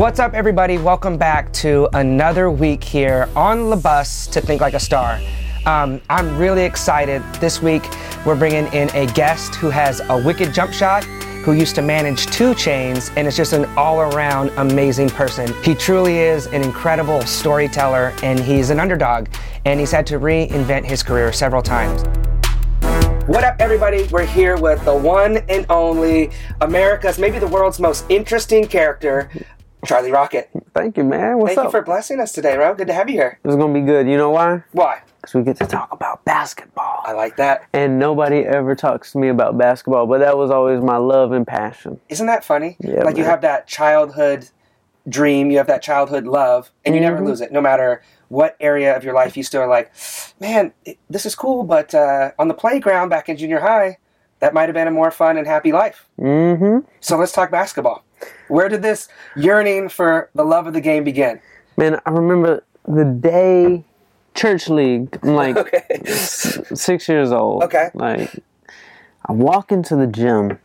What's up, everybody? Welcome back to another week here on the bus to Think Like a Star. Um, I'm really excited. This week, we're bringing in a guest who has a wicked jump shot, who used to manage 2 Chainz, and is just an all around amazing person. He truly is an incredible storyteller, and he's an underdog, and he's had to reinvent his career several times. What up, everybody? We're here with the one and only America's, maybe the world's most interesting character, Charlie Rocket. Thank you, man. What's Thank up? you for blessing us today, bro. Good to have you here. This is gonna be good. You know why? Why? Because we get to talk about basketball. I like that. And nobody ever talks to me about basketball, but that was always my love and passion. Isn't that funny? Yeah, like you have that childhood dream, you have that childhood love, and you never Mhm. lose it. No matter what area of your life, you still are like, man, this is cool, but uh, on the playground back in junior high, that might have been a more fun and happy life. Mm-hmm. So let's talk basketball. Where did this yearning for the love of the game begin? Man, I remember the day church league. I'm like Okay. s- six years old. Okay. Like I walk into the gym,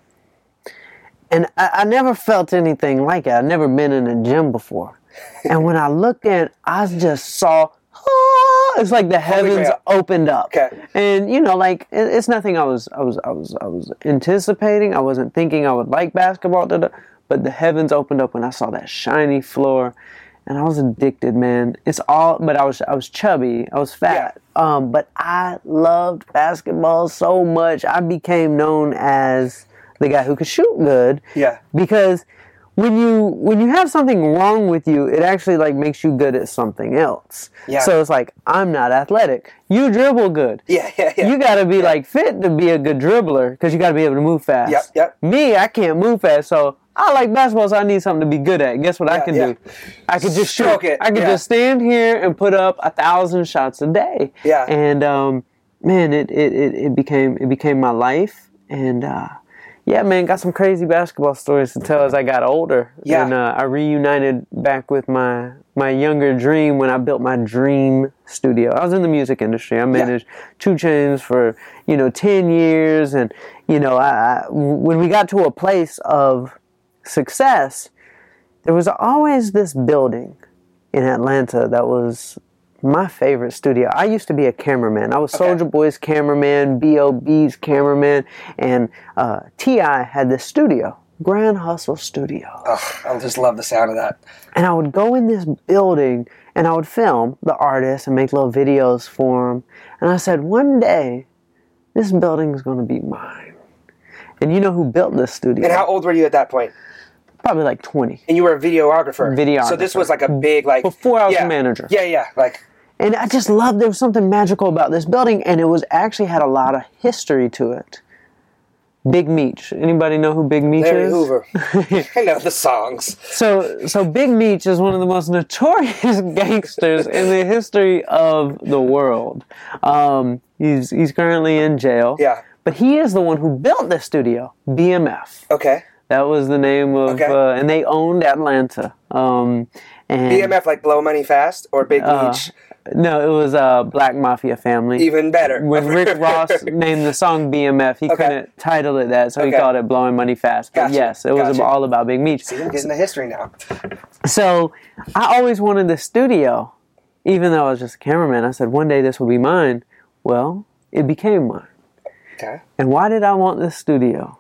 and I, I never felt anything like it. I'd never been in a gym before, and when I looked in, I just saw. ah, It's like the heavens opened up, Okay. and you know, like it, it's nothing I was, I was, I was, I was anticipating. I wasn't thinking I would like basketball, da-da, but the heavens opened up when I saw that shiny floor, and I was addicted, man. It's all, but I was, I was chubby, I was fat, um, but I loved basketball so much. I became known as the guy who could shoot good Yeah. because when you when you have something wrong with you, it actually like makes you good at something else. Yeah. So it's like I'm not athletic. You dribble good. Yeah, yeah, yeah. You got to be like fit to be a good dribbler because you got to be able to move fast. Yep, yep. Me, I can't move fast, so I like basketball, so I need something to be good at. Guess what I can yeah. do? I could just Stroke shoot. it, I could yeah. just stand here and put up a thousand shots a day. Yeah. And um, man, it, it, it, it became it became my life, and uh, yeah, man, got some crazy basketball stories to tell as I got older. Yeah. And uh, I reunited back with my my younger dream when I built my dream studio. I was in the music industry. I managed Two Chainz for you know ten years, and you know, I, I when we got to a place of success, there was always this building in Atlanta that was my favorite studio. I used to be a cameraman. I was Soulja Boy's cameraman, B.O.B.'s cameraman, and uh, T.I. had this studio, Grand Hustle Studio. Ugh, I just love the sound of that. And I would go in this building and I would film the artists and make little videos for them. And I said, one day, this building is going to be mine. And you know who built this studio? And how old were you at that point? Probably like 20. And you were a videographer. Videographer. So this was like a big like Before I was a manager. Yeah, yeah. Like And I just loved there was something magical about this building, and it was actually had a lot of history to it. Big Meech. Anybody know who Big Meech Larry is? Hoover. I know the songs. So, so Big Meech is one of the most notorious gangsters in the history of the world. Um, he's he's currently in jail. Yeah. But he is the one who built this studio, BMF. Okay. That was the name of, Okay. uh, and they owned Atlanta. Um, and BMF like blow money fast or Big uh, no, it was a Black Mafia family. Even better. when Rick Ross named the song BMF, he Okay. couldn't title it that, so he called it Blowing Money Fast. But Gotcha. yes, it was all about Big Meech. I'm getting the history now. So I always wanted the studio, even though I was just a cameraman. I said one day this will be mine. Well, it became mine. Okay. And why did I want this studio?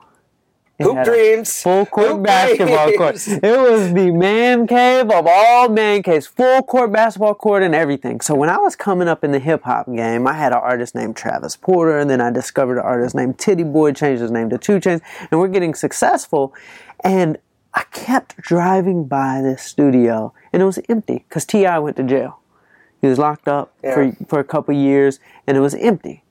Hoop dreams. Full court Hoop basketball court. It was the man cave of all man caves. Full court basketball court and everything. So when I was coming up in the hip hop game, I had an artist named Travis Porter, and then I discovered an artist named Titty Boy, changed his name to Two Chainz, and we're getting successful. And I kept driving by this studio, and it was empty because T.I. went to jail. He was locked up Yeah. for for a couple years, and it was empty.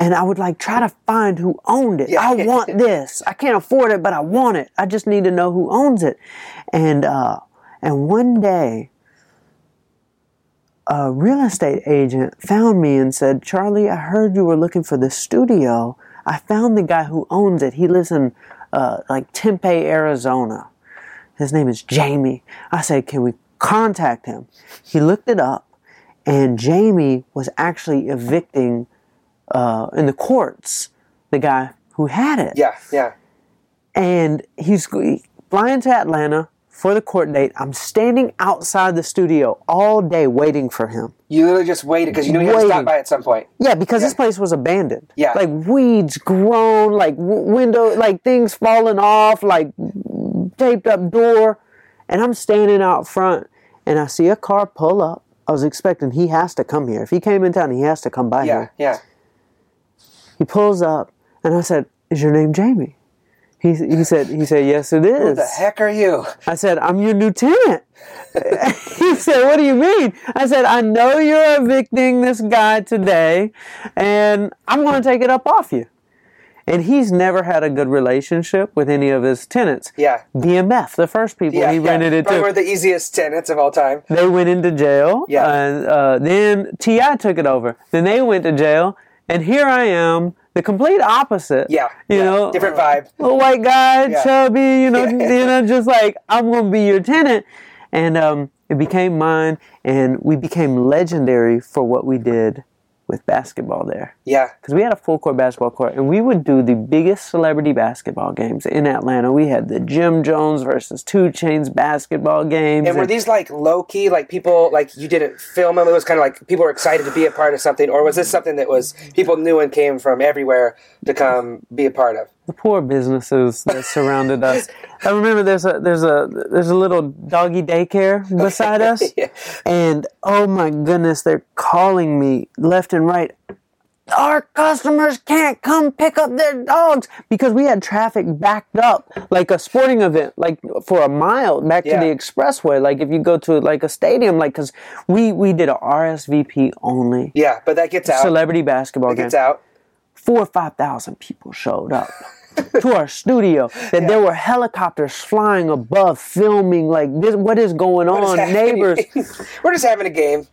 And I would like try to find who owned it. Yeah. I want this. I can't afford it, but I want it. I just need to know who owns it. And uh, and one day, a real estate agent found me and said, "Charlie, I heard you were looking for the studio. I found the guy who owns it. He lives in uh, like Tempe, Arizona. His name is Jamie." I said, "Can we contact him?" He looked it up, and Jamie was actually evicting uh, in the courts the guy who had it. Yeah, yeah. And he's flying to Atlanta for the court date. I'm standing outside the studio all day waiting for him. You literally just waited because you knew he had to stop by at some point. Yeah, because this place was abandoned. Yeah. Like weeds grown, like w- window, like things falling off, like taped up door. And I'm standing out front and I see a car pull up. I was expecting he has to come here. If he came in town, he has to come by Yeah, here. yeah. He pulls up and I said, Is your name Jamie? He, he said, he said, yes, it is. Who the heck are you? I said, I'm your lieutenant. he said, What do you mean? I said, I know you're evicting this guy today, and I'm going to take it up off you. And he's never had a good relationship with any of his tenants. Yeah. BMF, the first people Yeah, he yeah. rented it Probably to. of the easiest tenants of all time. They went into jail. Yeah. And uh, then T.I. took it over. Then they went to jail, and here I am, the complete opposite. Yeah, You yeah. know, Different vibe. Little white guy, Yeah. chubby. You know, you know, just like I'm gonna be your tenant, and um, it became mine, and we became legendary for what we did with basketball there Yeah. because we had a full court basketball court and we would do the biggest celebrity basketball games in Atlanta. We had the Jim Jones versus Two Chainz basketball games. And were these like low key, like people, like you didn't film them? It was kind of like people were excited to be a part of something, or was this something that was people knew and came from everywhere to come be a part of? the poor businesses that surrounded us. I remember there's a there's a there's a little doggy daycare beside us, Yeah. and oh my goodness, they're calling me left and right. Our customers can't come pick up their dogs because we had traffic backed up like a sporting event, like for a mile back Yeah. to the expressway. Like if you go to like a stadium, like because we we did a RSVP only Yeah, but that gets out. celebrity basketball It game gets out. four or five thousand people showed up to our studio. That there were helicopters flying above, filming like this. What is going What is on, happening? neighbors? We're just having a game.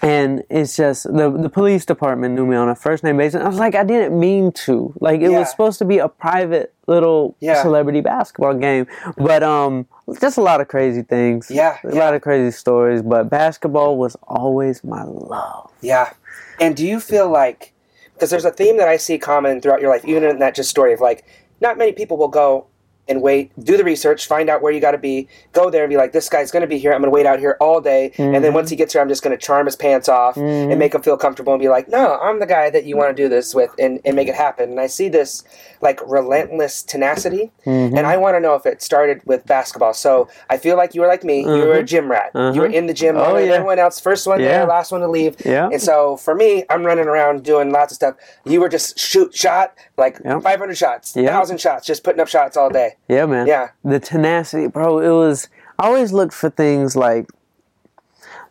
And it's just the the police department knew me on a first name basis. I was like, I didn't mean to. Like it Yeah. was supposed to be a private little Yeah. celebrity basketball game, but um, just a lot of crazy things. Yeah, a yeah. lot of crazy stories. But basketball was always my love. Yeah. And do you feel like because there's a theme that I see common throughout your life, even in that just story of like, not many people will go and wait, do the research, find out where you got to be, go there and be like, this guy's going to be here. I'm going to wait out here all day, and Mm-hmm. then once he gets here, I'm just going to charm his pants off and make him feel comfortable and be like, no, I'm the guy that you want to do this with and, and make it happen. And I see this like relentless tenacity, Mm-hmm. and I want to know if it started with basketball. So I feel like you were like me, you were a gym rat. You were in the gym Mm-hmm. Oh, yeah. everyone else, first one Yeah. there, last one to leave. Yeah. And so for me, I'm running around doing lots of stuff. You were just shoot shot, like Yep. 500 shots, Yep. 1,000 shots, just putting up shots all day. Yeah, man. Yeah. The tenacity, bro. It was. I always looked for things like,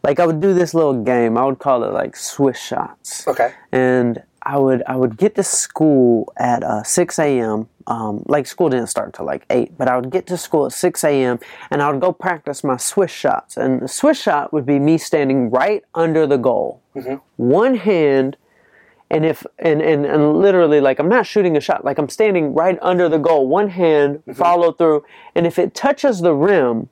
like I would do this little game. I would call it like swish shots. Okay. And I would I would get to school at uh, 6 a.m. Um, like school didn't start till like eight, but I would get to school at 6 a.m. and I would go practice my swish shots. And the swish shot would be me standing right under the goal, one hand and if and, and and literally like I'm not shooting a shot, like I'm standing right under the goal, one hand mm-hmm. follow through, and if it touches the rim,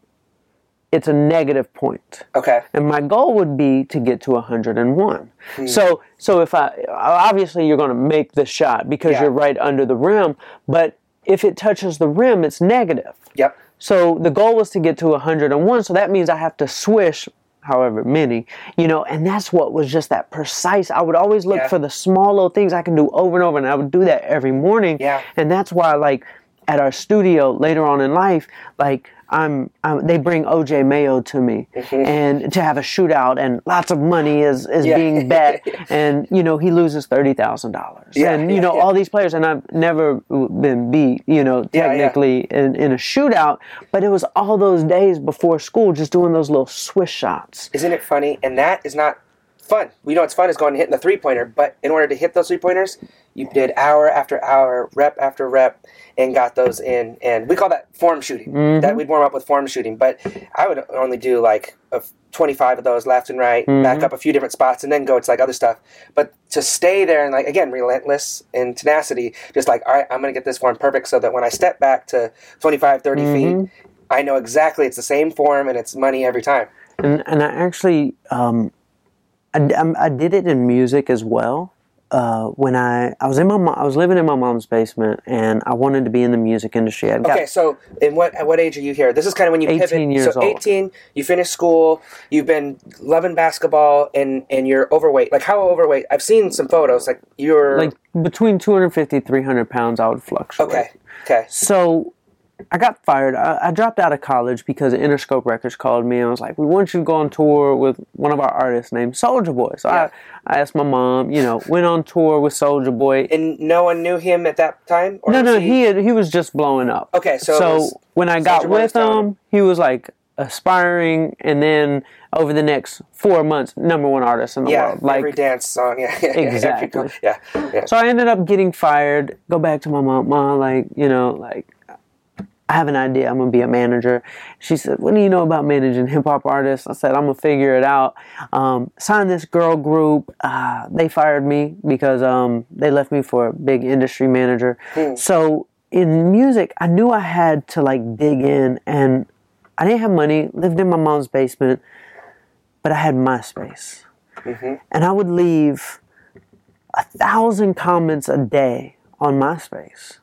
it's a negative point. Okay. And my goal would be to get to 101. Hmm. So so if I obviously you're going to make the shot because Yeah. you're right under the rim, but if it touches the rim, it's negative. Yep. So the goal was to get to 101. So that means I have to swish however many, you know, and that's what was just that precise. I would always look Yeah. for the small little things I can do over and over, and I would do that every morning. Yeah. And that's why, like, at our studio later on in life, like, I'm, I'm they bring OJ Mayo to me and to have a shootout and lots of money is, is Mm-hmm. Yeah. being bet and you know he loses thirty thousand dollars Yeah, and you yeah, know all these players and I've never been beat you know technically in, in a shootout, but it was all those days before school just doing those little swish shots. Isn't it funny? And that is not fun. We know it's fun is going and hitting the three pointer, but in order to hit those three pointers, you did hour after hour, rep after rep, and got those in. And we call that form shooting. Mm-hmm. That we'd warm up with form shooting. But I would only do like a f- 25 of those left and right, Mm-hmm. back up a few different spots, and then go to like other stuff. But to stay there and like again, relentless and tenacity, just like all right, I'm gonna get this form perfect so that when I step back to 25, 30 Mm-hmm. feet, I know exactly it's the same form and it's money every time. And and I actually um, I, I'm- I did it in music as well. Uh, when I I was in my I was living in my mom's basement, and I wanted to be in the music industry. I Okay, so in what at what age are you here? This is kind of when you 18 pivot. years so old. 18, you finish school, you've been loving basketball, and and you're overweight. Like how overweight? I've seen some photos. Like you're like between 250 300 pounds i would fluctuate okay, okay, so i got fired I, I dropped out of college because interscope records called me and was like we want you to go on tour with one of our artists named Soulja Boy so Yeah. I, I asked my mom you know went on tour with Soulja Boy and no one knew him at that time. Or no no he had, he was just blowing up Okay, so so when i got Soulja with him he was like aspiring and then over the next four months number one artist in the Yeah, world like every dance song. Yeah, yeah, Exactly. yeah, yeah. So I ended up getting fired. Go back to my mom, mom, like, you know, like, I have an idea. I'm gonna be a manager. She said, "What do you know about managing hip hop artists?" I said, "I'm gonna figure it out." Um, signed this girl group. Uh, they fired me because um, they left me for a big industry manager. So in music, I knew I had to like dig in, and I didn't have money. Lived in my mom's basement, but I had MySpace, and I would leave a thousand comments a day on MySpace.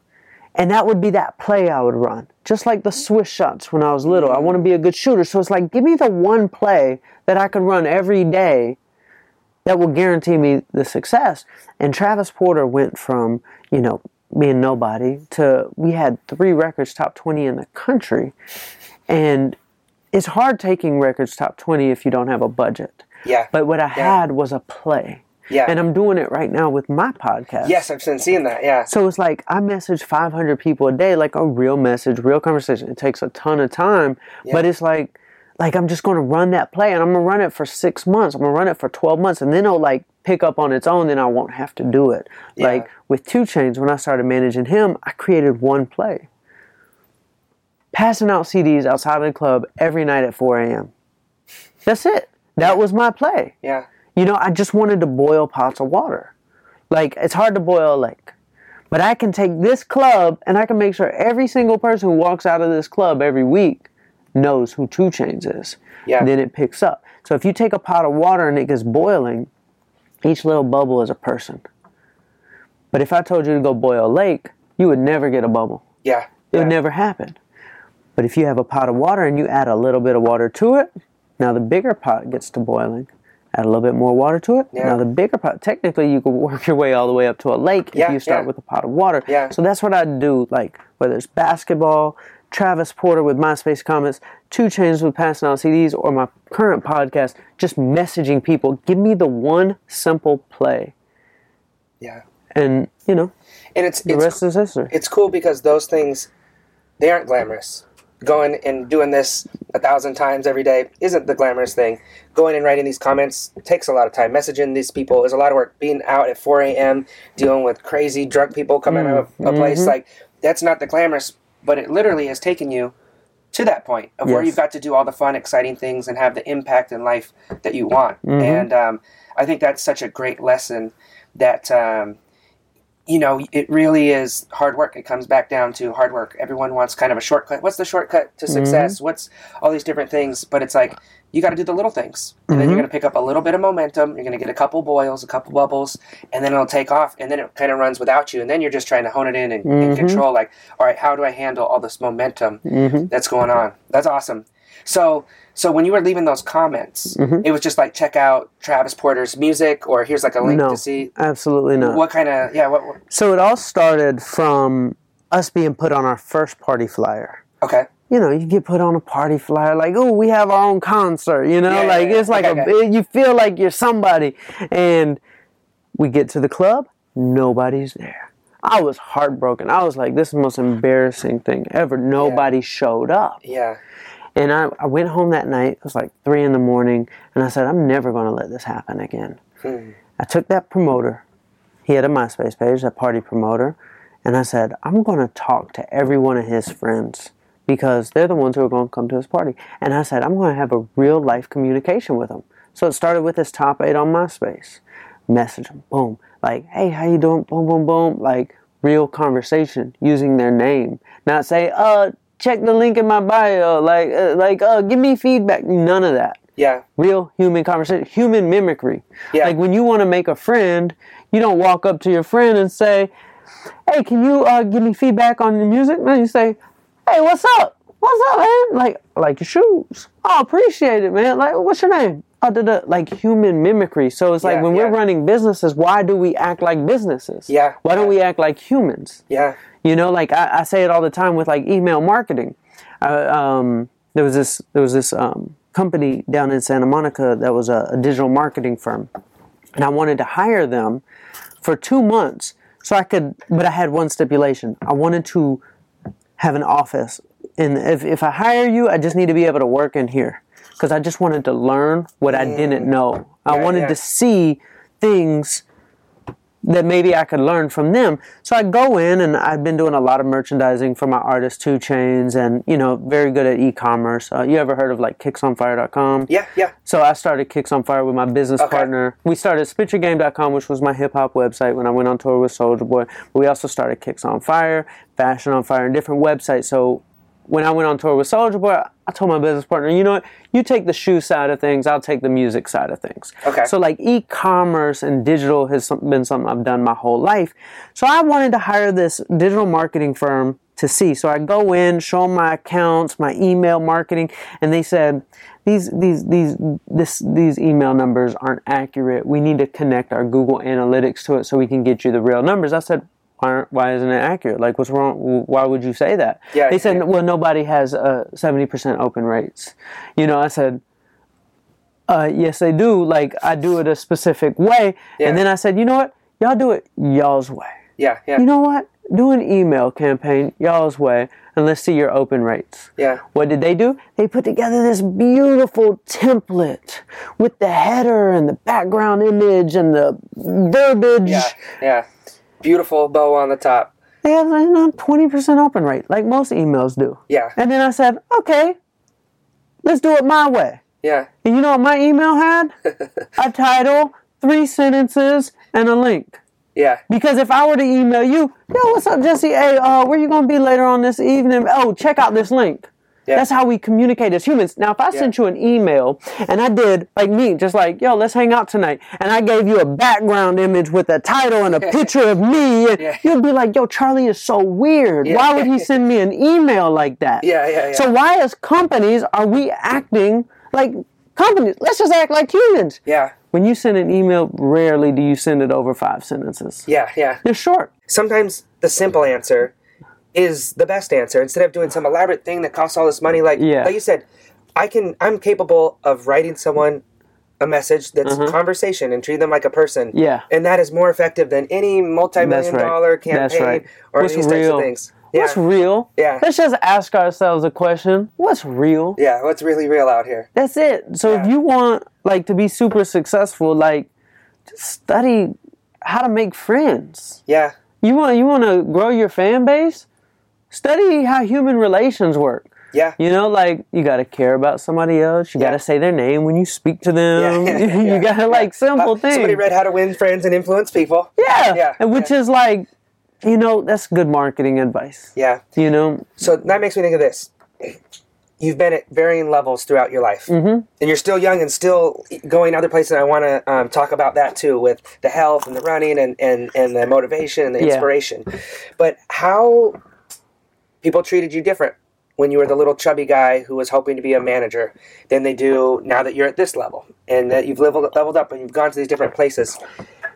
And that would be that play I would run. Just like the swish shots when I was little. I want to be a good shooter. So it's like, give me the one play that I can run every day that will guarantee me the success. And Travis Porter went from, you know, being nobody to we had three records top 20 in the country. And it's hard taking records top 20 if you don't have a budget. Yeah. But what I Yeah. had was a play. Yeah. And I'm doing it right now with my podcast. Yes, I've been seeing that. Yeah. So it's like I message 500 people a day, like a real message, real conversation. It takes a ton of time, but it's like, like I'm just going to run that play, and I'm gonna run it for six months. I'm gonna run it for 12 months, and then it'll like pick up on its own. Then I won't have to do it. Like with Two Chainz, when I started managing him, I created one play, passing out CDs outside of the club every night at 4 a.m. That's it. That was my play. Yeah. You know, I just wanted to boil pots of water. Like, it's hard to boil a lake. But I can take this club and I can make sure every single person who walks out of this club every week knows who Two Chainz is. Yeah. Then it picks up. So if you take a pot of water and it gets boiling, each little bubble is a person. But if I told you to go boil a lake, you would never get a bubble. Yeah. It yeah. would never happen. But if you have a pot of water and you add a little bit of water to it, now the bigger pot gets to boiling. Add a little bit more water to it. Yeah. Now the bigger pot, technically you could work your way all the way up to a lake Yeah, if you start yeah. with a pot of water. Yeah. So that's what I do, like whether it's basketball, Travis Porter with MySpace comments, Two Chainz with passing out CDs, or my current podcast, just messaging people. Give me the one simple play. Yeah. And, you know, And it's the it's rest is history. it's cool because those things they aren't glamorous. Going and doing this a thousand times every day isn't the glamorous thing. Going and writing these comments takes a lot of time. Messaging these people is a lot of work. Being out at 4 a.m. dealing with crazy drunk people coming out of a place like that's not the glamorous, but it literally has taken you to that point of where you've got to do all the fun, exciting things and have the impact in life that you want. And um, I think that's such a great lesson that um, you know, it really is hard work. It comes back down to hard work. Everyone wants kind of a shortcut. What's the shortcut to mm-hmm. success? What's all these different things? But it's like you got to do the little things, and then you're going to pick up a little bit of momentum. You're going to get a couple boils, a couple bubbles, and then it'll take off. And then it kind of runs without you. And then you're just trying to hone it in and, and mm-hmm. control. Like, all right, how do I handle all this momentum mm-hmm. that's going on? That's awesome. So, so when you were leaving those comments, mm-hmm. it was just like check out Travis Porter's music, or here's like a link No, to see absolutely not. what kind of yeah what what- So it all started from us being put on our first party flyer. okay You know, you get put on a party flyer like, oh, we have our own concert. You know, Yeah, yeah, like yeah. it's like Okay, a okay. you feel like you're somebody, and we get to the club, nobody's there. I was heartbroken. I was like, this is the most embarrassing thing ever. Nobody showed up. yeah And I, I went home that night. It was like three in the morning, and I said, I'm never going to let this happen again. I took that promoter. He had a MySpace page, that party promoter, and I said, I'm going to talk to every one of his friends because they're the ones who are going to come to his party. And I said, I'm going to have a real life communication with them. So it started with his top eight on MySpace. Message them, boom. Like, hey, how you doing? Boom, boom, boom. Like real conversation using their name. Not say, uh, check the link in my bio. Like, uh, like, uh, give me feedback. None of that yeah real human conversation, human mimicry. Yeah. Like when you want to make a friend, You don't walk up to your friend and say, "Hey, can you uh, give me feedback on your music?" No, you say, "Hey, what's up? What's up, man? Like, like your shoes. Oh, appreciate it, man. Like, what's your name? Oh, da, da. Like human mimicry. So it's like Yeah, when yeah. we're running businesses, why do we act like businesses? Yeah, Why don't we act like humans? Yeah. You know, like I, I say it all the time with like email marketing. Uh, um, there was this there was this um, company down in Santa Monica that was a, a digital marketing firm, and I wanted to hire them for two months so I could. But I had one stipulation: I wanted to have an office, and if if I hire you, I just need to be able to work in here because I just wanted to learn what I didn't know. I Yeah, wanted yeah. to see things that maybe I could learn from them. So I go in and I've been doing a lot of merchandising for my artist two Chainz and you know very good at e-commerce. Uh, you ever heard of like kicksonfire.com? Yeah. Yeah. So I started Kicks on Fire with my business Okay. partner. We started spityourgame.com, which was my hip hop website when I went on tour with Soulja Boy. But we also started Kicks on Fire, Fashion on Fire, and different websites. So when I went on tour with Soulja Boy, I told my business partner, you know what? You take the shoe side of things, I'll take the music side of things. Okay. So like e-commerce and digital has been something I've done my whole life. So I wanted to hire this digital marketing firm to see. So I go in, show them my accounts, my email marketing, and they said, these these these this these email numbers aren't accurate. We need to connect our Google Analytics to it so we can get you the real numbers. I said, aren't- why isn't it accurate? Like, what's wrong? Why would you say that? Yeah, they said, yeah. well, nobody has uh, 70% open rates. You know, I said, uh, yes, they do. Like, I do it a specific way. Yeah. And then I said, you know what? Y'all do it y'all's way. Yeah. Yeah. You know what? Do an email campaign y'all's way and let's see your open rates. Yeah. What did they do? They put together this beautiful template with the header and the background image and the verbiage. Yeah. Yeah. Beautiful bow on the top. They have you know, 20% open rate, like most emails do. Yeah. And then I said, okay, let's do it my way. Yeah. And you know what my email had? a title, three sentences, and a link. Yeah. Because if I were to email you, yo, what's up, Jesse? Hey, uh, where you gonna be later on this evening? Oh, check out this link. Yeah. That's how we communicate as humans. Now, if I sent you an email and I did like me, just like, yo, let's hang out tonight, and I gave you a background image with a title and a picture of me, and Yeah. you'd be like, yo, Charlie is so weird. Yeah. Why would he send me an email like that? Yeah, yeah, yeah. So why, as companies, are we acting like companies? Let's just act like humans. Yeah. When you send an email, rarely do you send it over five sentences. Yeah. Yeah. They're short. sometimes the simple answer is the best answer instead of doing some elaborate thing that costs all this money like Yeah. like you said i can i'm capable of writing someone a message that's conversation and treat them like a person Mm-hmm. Yeah. and that is more effective than any multi-million right. dollar campaign right. or What's these real? types of things yeah What's real? Yeah. Let's just ask ourselves a question. What's real? yeah what's really real out here That's it. So if you want like to be super successful, like just study how to make friends. yeah You want you want to grow your fan base? Study how human relations work. yeah You know, like you got to care about somebody else. You got to say their name when you speak to them. Yeah, yeah, yeah, you got to yeah. like simple Uh, things. somebody read how to win friends and influence people yeah, Yeah, which yeah. is like, you know, that's good marketing advice. yeah You know, So that makes me think of this. You've been at varying levels throughout your life, mm-hmm. and you're still young and still going other places. I want to um, talk about that too, with the health and the running and, and, and the motivation and the Yeah. inspiration. But how people treated you different when you were the little chubby guy who was hoping to be a manager than they do now that you're at this level and that you've leveled leveled up and you've gone to these different places.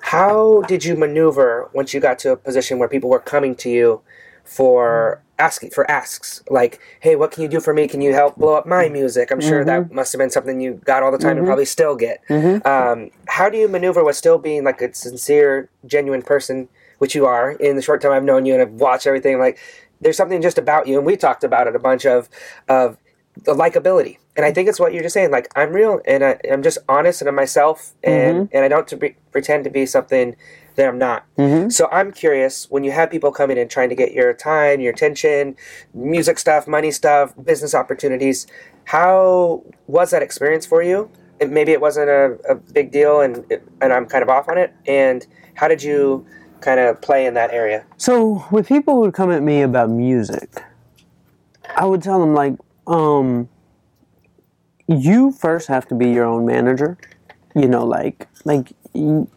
How did you maneuver once you got to a position where people were coming to you for asking for asks? Like hey what can you do for me? Can you help blow up my music? I'm sure that mm-hmm. must have been something you got all the time and mm-hmm. probably still get. Mm-hmm. Um, how do you maneuver with still being like a sincere genuine person which you are in the short time i've known you and i've watched everything like there's something just about you and we talked about it a bunch of of the likability. And i think it's what you're just saying like i'm real and I, i'm just honest and i'm myself mm-hmm. and and i don't to be, pretend to be something that i'm not. Mm-hmm. So i'm curious when you have people coming in trying to get your time your attention music stuff money stuff business opportunities how was that experience for you? Maybe it wasn't a, a big deal and and i'm kind of off on it. And how did you kind of play in that area So with people would come at me about music, I would tell them like, um, you first have to be your own manager. You know, like like you,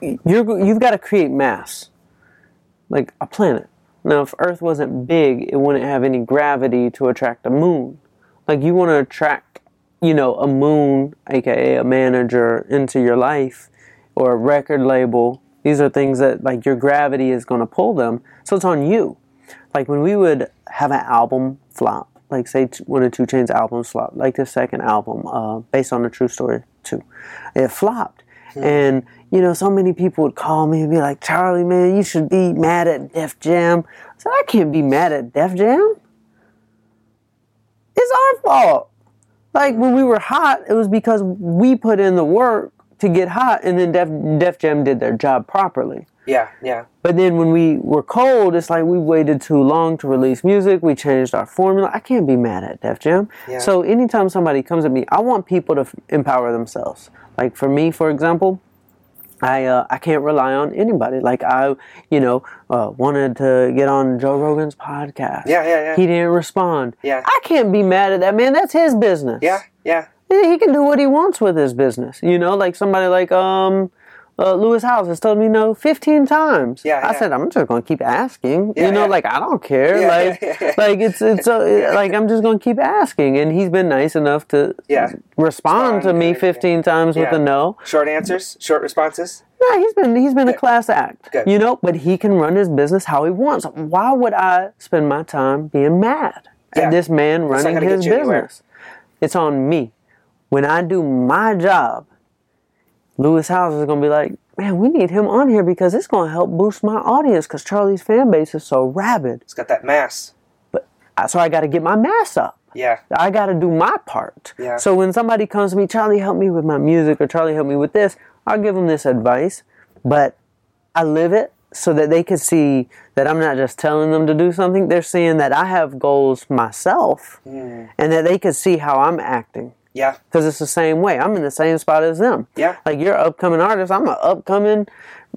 you're you've got to create mass, like a planet. Now, if Earth wasn't big, it wouldn't have any gravity to attract a moon. Like you want to attract, you know, a moon, aka a manager, into your life, or a record label. These are things that like your gravity is going to pull them. So it's on you. Like when we would have an album flop, like say one of Two Chainz albums flopped, like the second album, uh, based on a true story too, it flopped, and you know so many people would call me and be like, Charlie, man, you should be mad at Def Jam. I said, I can't be mad at Def Jam. It's our fault. Like when we were hot, it was because we put in the work to get hot, and then Def, Def Jam did their job properly. Yeah, yeah. But then when we were cold, it's like we waited too long to release music. We changed our formula. I can't be mad at Def Jam. Yeah. So anytime somebody comes at me, I want people to f- empower themselves. Like for me, for example, I uh, I can't rely on anybody. Like I, you know, uh, wanted to get on Joe Rogan's podcast. Yeah, yeah, yeah. He didn't respond. Yeah. I can't be mad at that man. That's his business. Yeah, yeah. He can do what he wants with his business. You know, like somebody like um uh, Lewis Howes has told me no 15 times. Yeah, I yeah. said I'm just going to keep asking. Yeah, you know, yeah. like I don't care. Like like it's it's uh, like I'm just going to keep asking and he's been nice enough to Yeah. respond to Respond, me yeah, 15 times with a no. Short answers, short responses. Yeah, he's been he's been a class act. Good. You know, but he can run his business how he wants. Why would I spend my time being mad at this man running his you anywhere. business? It's on me. When I do my job, Lewis Howes is gonna be like, man, we need him on here because it's gonna help boost my audience because Charlie's fan base is so rabid. It's got that mass. But so I got to get my mass up. Yeah, I got to do my part. Yeah. So when somebody comes to me, Charlie, help me with my music, or Charlie, help me with this, I'll give them this advice, but I live it so that they can see that I'm not just telling them to do something. They're seeing that I have goals myself, Hmm. and that they can see how I'm acting. Yeah, Because it's the same way. I'm in the same spot as them. Yeah. Like you're an upcoming artist. I'm an upcoming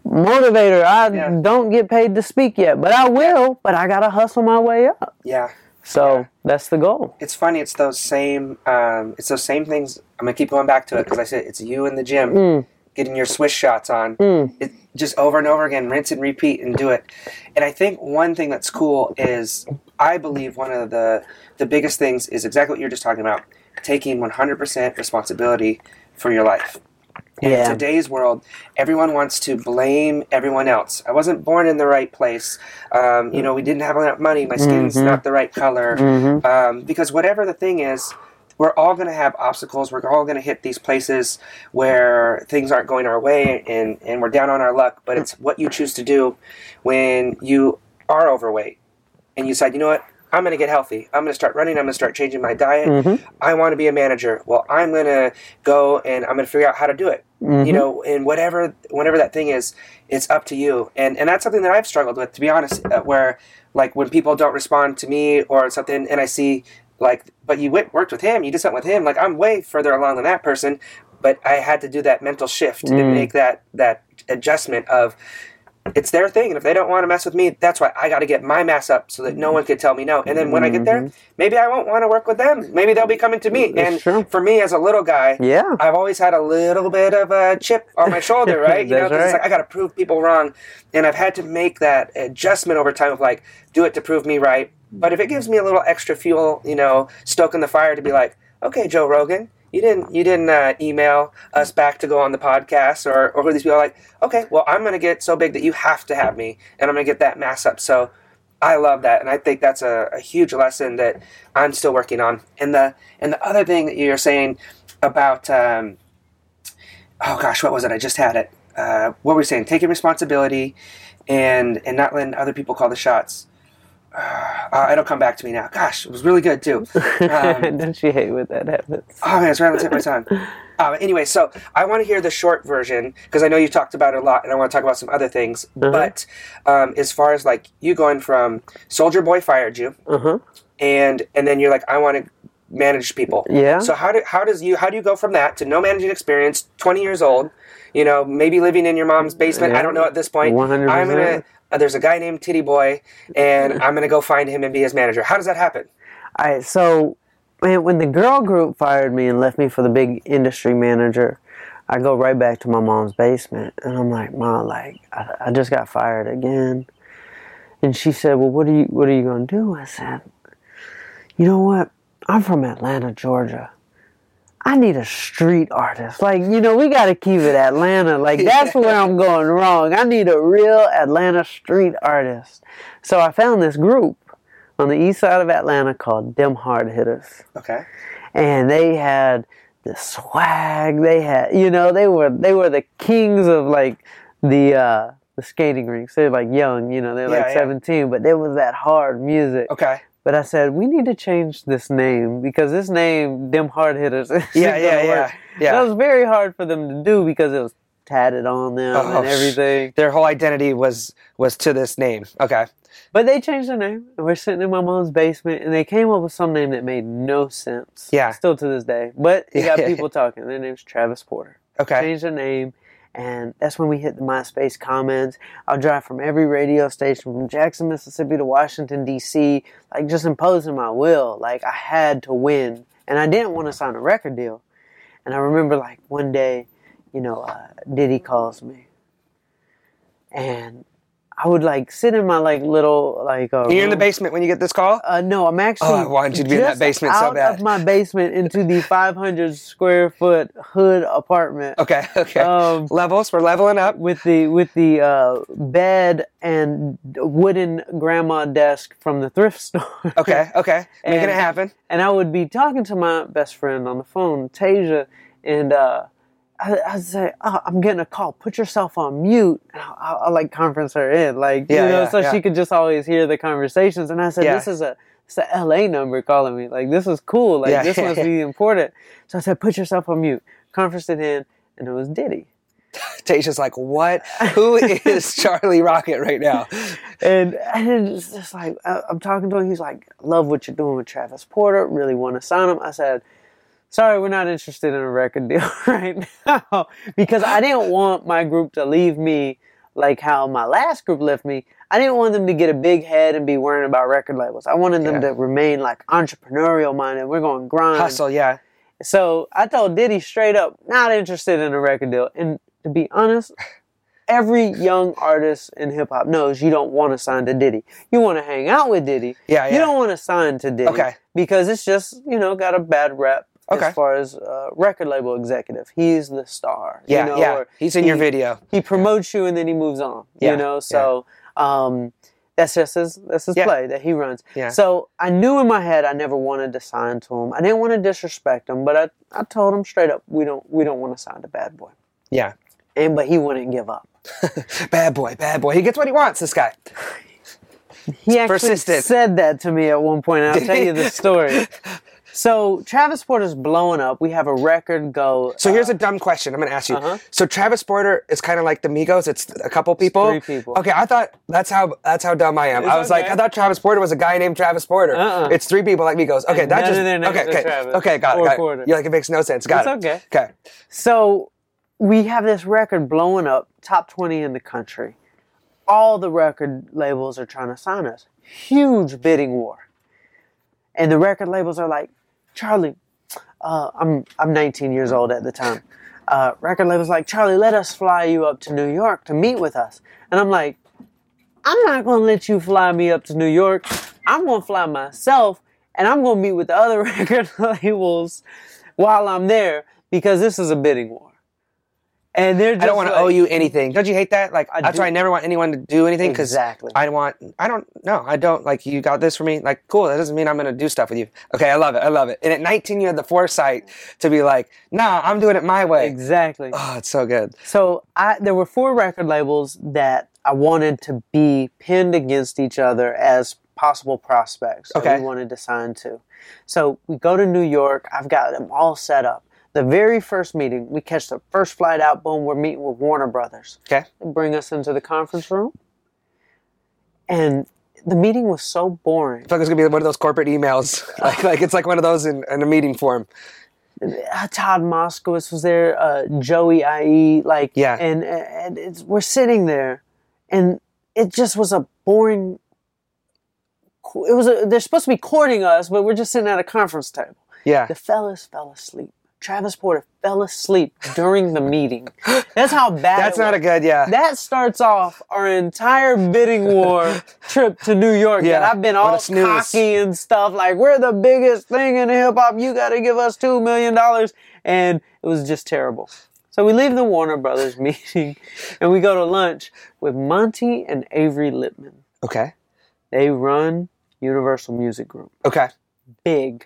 motivator. I Yeah. don't get paid to speak yet, but I will. But I gotta hustle my way up. yeah. So Yeah. that's the goal. It's funny. It's those same. Um, it's those same things. I'm gonna keep going back to it because I said it's you in the gym Mm. getting your swish shots on. It, just over and over again, rinse and repeat, and do it. And I think one thing that's cool is I believe one of the the biggest things is exactly what you're just talking about: taking 100% responsibility for your life. In today's world, everyone wants to blame everyone else. I wasn't born in the right place. Um, you know, we didn't have enough money. My skin's Mm-hmm. not the right color. Um, because whatever the thing is, we're all going to have obstacles. We're all going to hit these places where things aren't going our way and, and we're down on our luck. But it's what you choose to do when you are overweight and you decide, you know what? I'm going to get healthy. I'm going to start running. I'm going to start changing my diet. Mm-hmm. I want to be a manager. Well, I'm going to go and I'm going to figure out how to do it. You mm-hmm. know, and whatever, whatever that thing is, it's up to you. And and that's something that I've struggled with, to be honest. Uh, where like when people don't respond to me or something, and I see like, but you went worked with him, you did something with him. Like I'm way further along than that person, but I had to do that mental shift and mm. make that that adjustment of it's their thing, and if they don't want to mess with me, that's why I got to get my mass up so that no one can tell me no. And then when I get there, mm-hmm. maybe I won't want to work with them. Maybe they'll be coming to me. Mm, that's and true. for me, as a little guy, Yeah. I've always had a little bit of a chip on my shoulder, right? you know, 'cause it's like I got to prove people wrong, and I've had to make that adjustment over time of like, do it to prove me right. But if it gives me a little extra fuel, you know, stoking the fire to be like, okay, Joe Rogan, you didn't you didn't uh, email us back to go on the podcast, or or these people are like, okay, well, I'm gonna get so big that you have to have me, and I'm gonna get that mass up. So. I love that, and I think that's a, a huge lesson that I'm still working on. And the and the other thing that you're saying about um, oh gosh, what was it? I just had it. Uh, what were we saying? Taking responsibility and and not letting other people call the shots. Uh, it'll come back to me now. Gosh, it was really good too. Um, Don't you hate when that happens? oh man, it's right on the tip of my tongue. Um, anyway, so I want to hear the short version because I know you talked about it a lot, and I want to talk about some other things. But um, as far as like you going from Soulja Boy fired you, Uh huh. and and then you're like, I want to manage people. Yeah. So how do how does you how do you go from that to no managing experience, twenty years old, you know, maybe living in your mom's basement? I don't know at this point. 100%. I'm gonna. Uh, there's a guy named Titty Boy, and I'm gonna go find him and be his manager. How does that happen? All right, so when the girl group fired me and left me for the big industry manager, I go right back to my mom's basement, and I'm like, Mom, like I, I just got fired again. And she said, Well, what are you what are you gonna do? I said, You know what? I'm from Atlanta, Georgia. I need a street artist. Like, you know, we got to keep it Atlanta. Like, that's where I'm going wrong. I need a real Atlanta street artist. So I found this group on the east side of Atlanta called Them Hard Hitters. Okay. And they had the swag. They had, you know, they were they were the kings of like the uh the skating rinks. They're like young, you know, they're Yeah, like yeah. 17, but there was that hard music. Okay. But I said we need to change this name because this name, them hard hitters. Yeah, yeah, work. yeah, yeah. That was very hard for them to do because it was tatted on them Oh, and oh, everything. Their whole identity was was to this name. Okay. But they changed their name, and we're sitting in my mom's basement, and they came up with some name that made no sense. Yeah. Still to this day, but you got people talking. Their name's Travis Porter. Okay. Changed their name. And that's when we hit the MySpace comments. I'll drive from every radio station from Jackson, Mississippi to Washington, D.C., like just imposing my will. Like I had to win. And I didn't want to sign a record deal. And I remember like one day, you know, uh, Diddy calls me. And I would like sit in my like little like uh, You're in the basement when you get this call. Uh, no, I'm actually. Oh, I wanted you to be in that basement so out bad. of my basement into the 500 square foot hood apartment. Okay. Okay. Um, Levels. We're leveling up. with the with the uh, bed and wooden grandma desk from the thrift store. Okay. Okay. Making And- it happen. and I would be talking to my best friend on the phone, Tasia, and uh, I, I'd say, oh, "I'm getting a call. Put yourself on mute." And I, I, I like conference her in, like Yeah, you know, yeah, so yeah. she could just always hear the conversations. And I said. "This is a it's a LA number calling me. Like this is cool. Like this must be important." So I said, "Put yourself on mute." Conference it in, and it was Diddy. Tasha's like, what? Who is Charlie Rocket right now? And, and it's just like I- I'm talking to him. He's like, "Love what you're doing with Travis Porter. Really want to sign him." I said, "Sorry, we're not interested in a record deal right now because I didn't want my group to leave me like how my last group left me. I didn't want them to get a big head and be worrying about record labels. I wanted them Yeah. to remain like entrepreneurial minded. We're going to grind. Hustle. Yeah. So I told Diddy straight up, not interested in a record deal. And to be honest, every young artist in hip hop knows you don't want to sign to Diddy. You want to hang out with Diddy. Yeah, yeah. You don't want to sign to Diddy. Okay. Because it's just, you know, got a bad rep Okay. as far as uh, record label executive. He's the star. Yeah. You know, yeah. He's in your video. He promotes you and then he moves on. Yeah, You know, so um that's just his that's his Yeah. play that he runs. Yeah. So I knew in my head I never wanted to sign to him. I didn't want to disrespect him, but I, I told him straight up we don't we don't want to sign to Bad Boy. Yeah. And but he wouldn't give up. bad boy. Bad boy. He gets what he wants. This guy. He actually persistent. said that to me at one point, and I'll tell you the story. So Travis Porter's blowing up. We have a record go. So here's a dumb question I'm going to ask you. Uh-huh. So Travis Porter is kind of like the Migos. It's a couple people. three people. Okay, I thought that's how that's how dumb I am. It's I was like. I thought Travis Porter was a guy named Travis Porter. Uh-uh. It's three people like Migos. Okay, And that just of their names okay, okay, Travis okay, got it, got it. You're like it makes no sense. Got It's it. okay. Okay. So we have this record blowing up, top 20 in the country. All the record labels are trying to sign us. Huge bidding war. And the record labels are like, Charlie, uh, I'm, I'm 19 years old at the time. Uh, record labels like, Charlie, let us fly you up to New York to meet with us. And I'm like, I'm not to let you fly me up to New York. I'm to fly myself and I'm to meet with the other record labels while I'm there because this is a bidding war. And they're just I don't want to like, owe you anything. Don't you hate that? Like I that's do. why I never want anyone to do anything because Exactly. I want. I don't. No, I don't. Like you got this for me. Like cool. That doesn't mean I'm gonna do stuff with you. Okay, I love it. I love it. And at 19, you had the foresight to be like, Nah, I'm doing it my way. Exactly. Oh, it's so good. So I there were four record labels that I wanted to be pinned against each other as possible prospects that Okay. we wanted to sign to. So we go to New York. I've got them all set up. The very first meeting, we catch the first flight out. Boom, we're meeting with Warner Brothers. Okay. They bring us into the conference room, and the meeting was so boring. I feel like it's gonna be one of those corporate emails. like, like it's like one of those in, in a meeting form. uh, Todd Moskowitz was there, uh, Joey IE, like, Yeah. and and it's, we're sitting there, and it just was a boring. It was a, they're supposed to be courting us, but we're just sitting at a conference table. Yeah. The fellas fell asleep. Travis Porter fell asleep during the meeting. That's how bad. That's not a good, yeah. That starts off our entire bidding war trip to New York. Yeah, And I've been all cocky and stuff like, we're the biggest thing in hip hop. You got to give us $2 million. And it was just terrible. So we leave the Warner Brothers meeting and we go to lunch with Monty and Avery Lipman. okay. They run Universal Music Group. Okay. Big,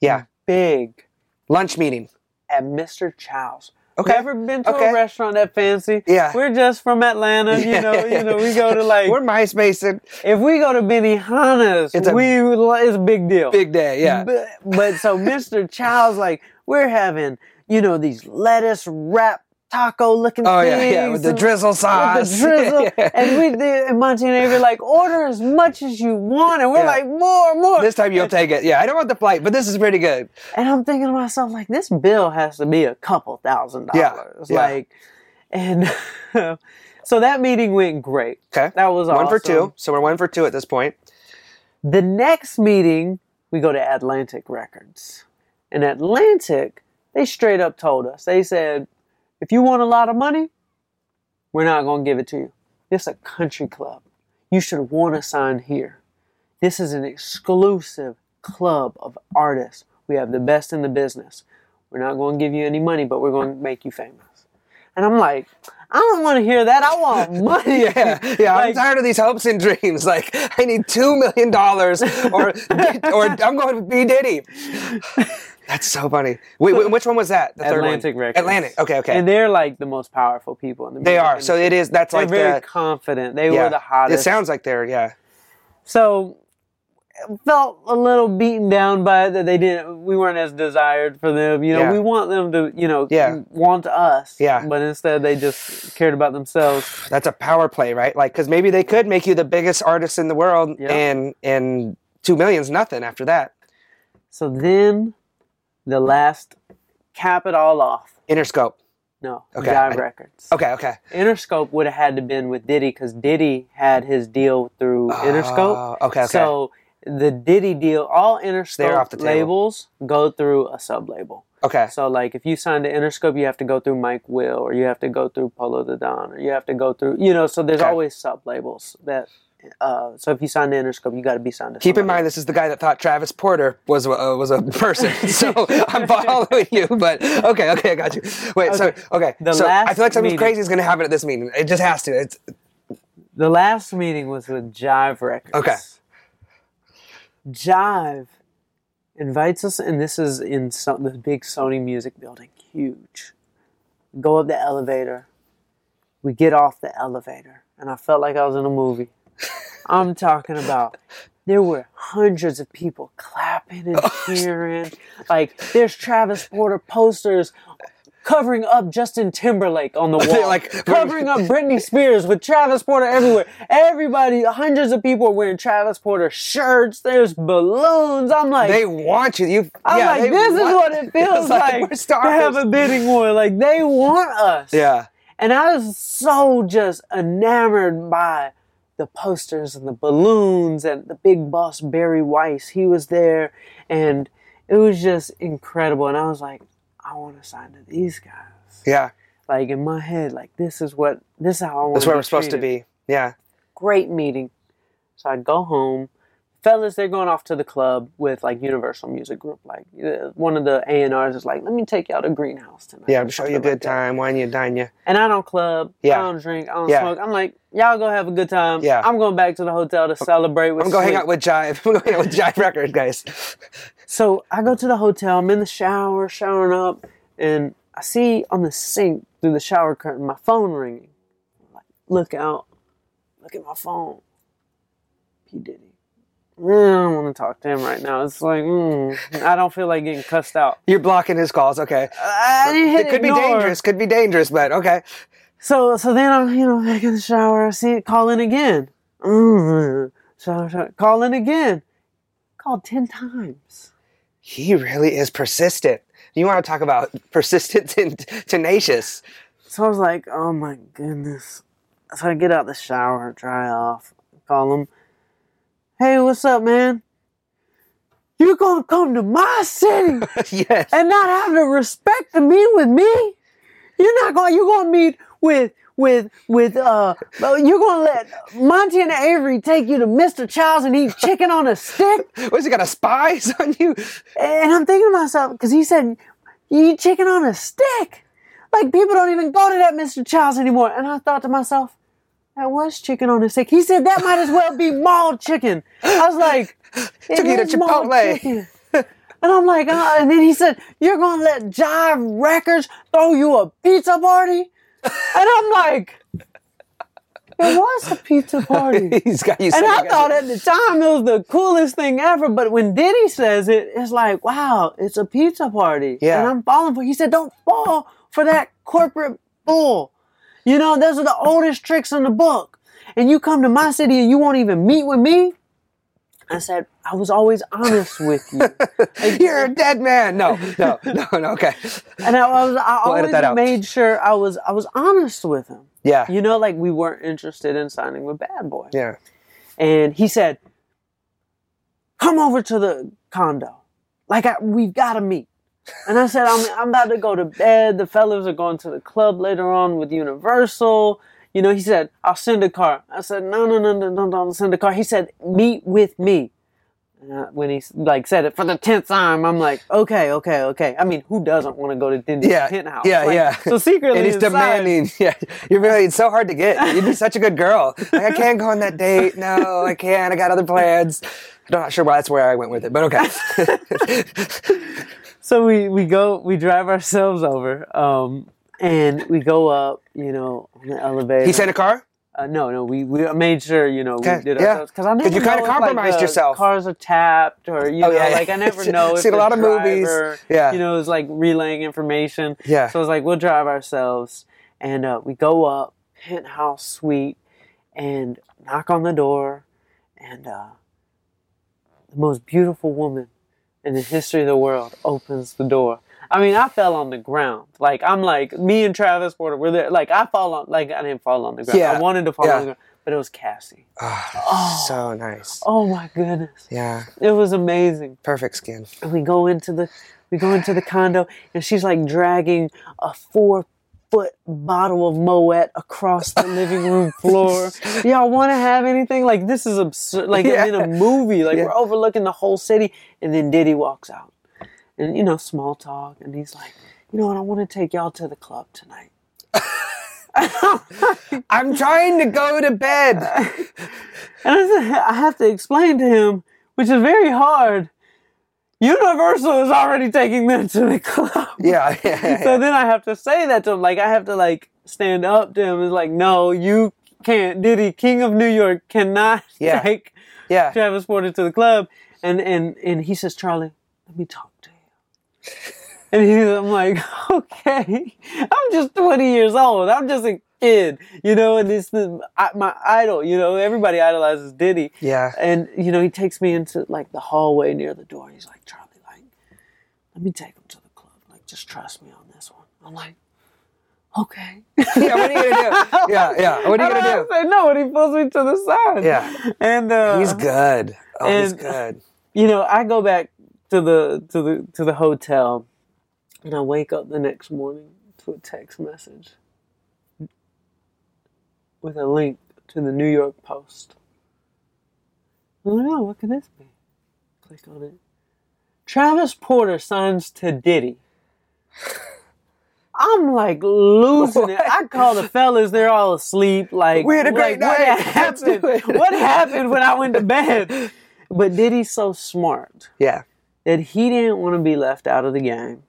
Yeah. big Lunch meeting. at Mr. Chow's. Okay. Never been to Okay. a restaurant that fancy. Yeah. We're just from Atlanta, you know. You know, we go to like We're MySpace and if we go to Benihana's, It's a we it's a big deal. big day, yeah. But, but so Mr. Chow's like we're having you know these lettuce wrap taco looking Oh things. yeah, yeah, with the and- drizzle sauce. the drizzle, Yeah. and we did, and Monty and Avery like order as much as you want, and we're Yeah. like more, more. This time you'll take it. Yeah, I don't want the flight, but this is pretty good. And I'm thinking to myself, like, this bill has to be a couple thousand dollars. yeah. Like, and so that meeting went great. Okay. That was One for two. So we're one for two at this point. The next meeting, we go to Atlantic Records. And Atlantic, they straight up told us, they said, if you want a lot of money, we're not going to give it to you. This is a country club. You should want to sign here. This is an exclusive club of artists. We have the best in the business. We're not going to give you any money, but we're going to make you famous. And I'm like, I don't want to hear that. I want money. Yeah, yeah. I'm tired of these hopes and dreams. Like I need two million dollars, or or I'm going to be Diddy. That's so funny. Wait, wait, which one was that? The third one? Atlantic Records. Atlantic. Okay, okay. And they're like the most powerful people in the they are. So it is. That's they're like very the. confident. They Yeah. were the hottest. It sounds like they're. Yeah. so felt a little beaten down by it that they didn't we weren't as desired for them. You know, Yeah. we want them to, you know, Yeah. want us. Yeah. But instead they just cared about themselves. That's a power play, right? Like, because maybe they could make you the biggest artist in the world, Yeah. and and two million's nothing after that. So then the last cap it all off. Interscope. No, Okay, Jive I- Records. Okay, okay. Interscope would have had to been with Diddy because Diddy had his deal through oh, Interscope. Oh, okay, okay. So the Diddy deal, all Interscope off the table. labels go through a sub label. okay. So like if you sign to Interscope, you have to go through Mike Will, or you have to go through Polo the Don, or you have to go through, you know. So there's Okay. always sub labels that. Uh, so if you sign to Interscope, you got to be signed to. Keep in mind, this is the guy that thought Travis Porter was a, uh, was a person. So I'm following you, but okay, okay, I got you. Wait, so Okay. okay, The so I feel like something meeting- crazy is going to happen at this meeting. It just has to. It's The last meeting was with Jive Records. Okay. Jive invites us, and this is in some, the big Sony Music Building, huge. Go up the elevator. We get off the elevator, and I felt like I was in a movie. I'm talking about. There were hundreds of people clapping and cheering. Like there's Travis Porter posters covering up Justin Timberlake on the wall, like- covering up Britney Spears with Travis Porter everywhere. Everybody, hundreds of people are wearing Travis Porter shirts. There's balloons. I'm like, they want you. You. I'm yeah, like, this is what it feels like, we're to have a bidding war. Like they want us. yeah. And I was so just enamored by the posters and the balloons and the big boss Barry Weiss. He was there and it was just incredible. And I was like, I want to sign to these guys. Yeah. Like in my head, like this is what this is how I want. That's where we're supposed to be. Yeah. Great meeting. So I go home. Fellas, they're going off to the club with like Universal Music Group. Like uh, one of the A and R's is like, "Let me take y'all to Greenhouse tonight." Yeah. or Show you a good like time, wine you, dine you. And I don't club. Yeah. I don't drink. I don't Yeah. smoke. I'm like, y'all go have a good time. Yeah. I'm going back to the hotel to celebrate with. I'm gonna hang out with Jive. I'm gonna hang out with Jive Records, guys. So I go to the hotel. I'm in the shower, showering up, and I see on the sink through the shower curtain my phone ringing. I'm like, look out, look at my phone. P Diddy. Mm, I don't want to talk to him right now. It's like mm, I don't feel like getting cussed out. You're blocking his calls. Okay. It could be dangerous. Could be dangerous, but okay. So so then I'm you know back in the shower. I see it call in again. Mm, shower, shower, call in again. Called ten times. He really is persistent. You want to talk about persistent and tenacious? So I was like, oh my goodness. So I get out the shower, dry off, call him. Hey, what's up, man? You're gonna come to my city yes. and not have the respect to meet with me? You're not going. You're gonna meet with with with uh. You're gonna let Monty and Avery take you to Mr. Chow's and eat chicken on a stick? What's he got a spies on you? And I'm thinking to myself because he said you eat chicken on a stick. Like people don't even go to that Mr. Chow's anymore. And I thought to myself, that was chicken on a stick. He said that might as well be mauled chicken. I was like, it Took you to Chipotle. chicken. And I'm like, uh, and then he said, you're gonna let Jive Records throw you a pizza party? And I'm like, it was a pizza party. He's got you. And I thought at the time it was the coolest thing ever. But when Diddy says it, it's like, wow, it's a pizza party. Yeah. And I'm falling for He said, don't fall for that corporate bull. You know, those are the oldest tricks in the book. And you come to my city and you won't even meet with me? I said, I was always honest with you. You're a dead man. No, no, no, no. Okay. and I was I We'll always made sure I was I was honest with him. Yeah. You know, like we weren't interested in signing with Bad Boy. Yeah. and he said, "Come over to the condo, like I, we've got to meet." And I said, "I'm I'm about to go to bed. The fellas are going to the club later on with Universal." You know, he said, "I'll send a car." I said, "No, no, no, no, no, don't send a car." He said, "Meet with me." I- when he like said it for the tenth time, I'm like, "Okay, okay, okay." I mean, who doesn't want to go to Diddy's Yeah. penthouse? Yeah. Like, yeah. So secretly, and he's inside- demanding. Yeah. You're really. It's so hard to get. You'd be such a good girl. Like I can't go on that date. No, I can't. I got other plans. I'm not sure why that's where I went with it, but okay. so we we go we drive ourselves over um and we go up you know on the elevator he sent a car. uh, no no we we made sure you know we did yeah. ourselves because i never you know kinda if, like, compromised yourself. cars are tapped or you Oh, know yeah, like i never know Seen a lot of movies. Yeah. you know it's like relaying information Yeah. so it's like we'll drive ourselves and uh, we go up penthouse suite and knock on the door and uh, the most beautiful woman in the history of the world opens the door. I mean, I fell on the ground. Like I'm like me and Travis Porter were there. Like I fall on. Like I didn't fall on the ground. Yeah. I wanted to fall Yeah. on the ground, but it was Cassie. Ah, oh, so nice. Oh my goodness, Yeah. it was amazing. Perfect skin. And we go into the we go into the condo, and she's like dragging a four foot bottle of Moet across the living room floor. Y'all want to have anything? Like this is absurd. Like Yeah. In a movie. Like Yeah. we're overlooking the whole city, and then Diddy walks out, and you know small talk, and he's like, you know what? I want to take y'all to the club tonight. I'm trying to go to bed. And I, said, I have to explain to him, which is very hard. Universal is already taking them to the club. Yeah. yeah, yeah, So then I have to say that to him. Like I have to like stand up to him. It's like, no, you can't. Diddy, King of New York, cannot Yeah. take yeah. Travis Porter to the club. And and and he says, Charlie, let me talk to you. And he, I'm like, okay, I'm just 20 years old. I'm just a kid, you know. And it's the my idol, you know. Everybody idolizes Diddy. Yeah. And you know, he takes me into like the hallway near the door. He's like, Charlie, like, let me take him to the club. Like, just trust me on this one. I'm like, okay. Yeah. What are you gonna do? Yeah. Yeah. What are you And gonna do? I say no, and he pulls me to the side. Yeah. And uh, He's good. Oh, he's good. you know, I go back to the to the to the hotel, and I wake up the next morning to a text message with a link to the New York Post. Don't know what could this be. Click on it. Travis Porter signs to Diddy. I'm like losing it. I call the fellas; they're all asleep. Like We had a great like, night. What happened? What happened when I went to bed? But Diddy's so smart Yeah. that he didn't want to be left out of the game.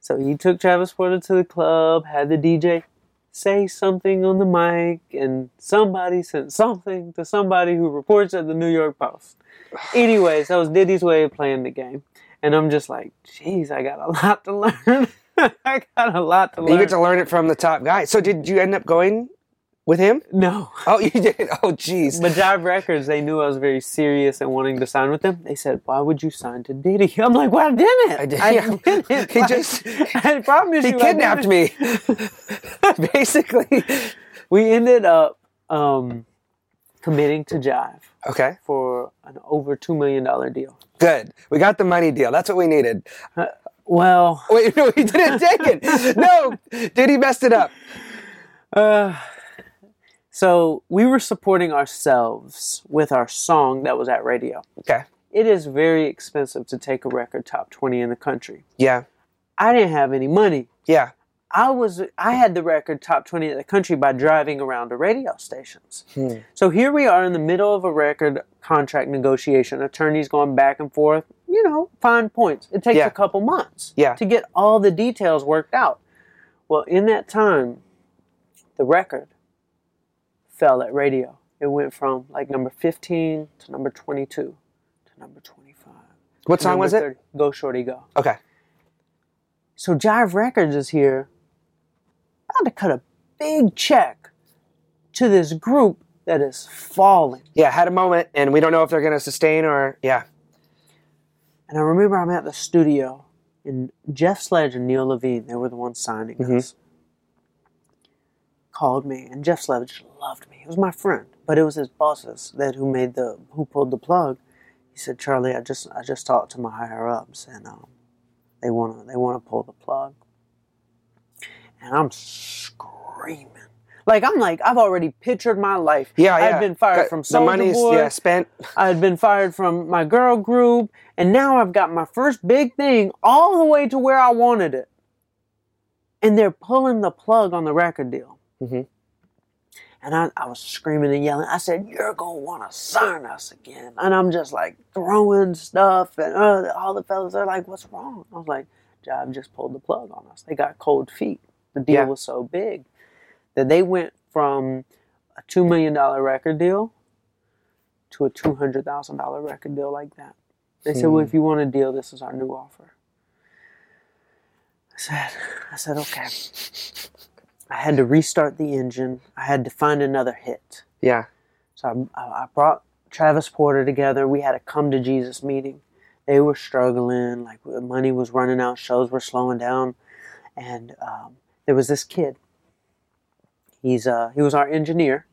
So he took Travis Porter to the club, had the DJ say something on the mic, and somebody sent something to somebody who reports at the New York Post. Anyways, that was Diddy's way of playing the game. And I'm just like, geez, I got a lot to learn. I got a lot to learn. You get to learn it from the top guy. So did you end up going with him? no. Oh, you did. Oh, jeez. But Jive Records, they knew I was very serious and wanting to sign with them. They said, "Why would you sign to Diddy?" I'm like, "Well, I didn't. I did- yeah. didn't. He Like, just- I promise He you, kidnapped me. Basically. We ended up um, committing to Jive Okay. for an over two million dollar deal. Good. We got the money deal. That's what we needed. Well, Wait, no, he didn't take it. No, he messed it up. uh, so we were supporting ourselves with our song that was at radio. Okay. It is very expensive to take a record top 20 in the country. Yeah. I didn't have any money. Yeah. I was I had the record top 20 in the country by driving around to radio stations. Hmm. So here we are in the middle of a record contract negotiation. Attorneys going back and forth, you know, fine points. It takes Yeah. a couple months Yeah. to get all the details worked out. Well, in that time, the record fell at radio. It went from like number 15 to number 22 to number 25. What song was it? Go Shorty Go. Okay. So Jive Records is here. I had to cut a big check to this group that is falling. Yeah, had a moment, and we don't know if they're going to sustain or, yeah. And I remember I'm at the studio, and Jeff Sledge and Neil Levine, they were the ones signing Mhm. us, called me, and Jeff Sledge loved me. He was my friend, but it was his bosses that who made the who pulled the plug. He said, "Charlie, I just I just talked to my higher ups, and um, they want to they want to pull the plug." And I'm screaming. Like I'm like I've already pictured my life. Yeah, yeah. I've been fired from the money's Boy. yeah spent. I had been fired from my girl group, and now I've got my first big thing all the way to where I wanted it. And they're pulling the plug on the record deal. Mhm. And I, I was screaming and yelling. I said, You're going to want to sign us again. And I'm just like throwing stuff, and uh, all the fellas are like, What's wrong? I was like, Jive just pulled the plug on us. They got cold feet. The deal Yeah. was so big that they went from a $2 million record deal to a two hundred thousand dollar record deal like that. They said, "Well, if you want a deal, this is our new offer." I said, "I said okay." I had to restart the engine. I had to find another hit. Yeah. So I, I brought Travis Porter together. We had a come to Jesus meeting. They were struggling, like money was running out, shows were slowing down, and um, there was this kid. He's uh, he was our engineer,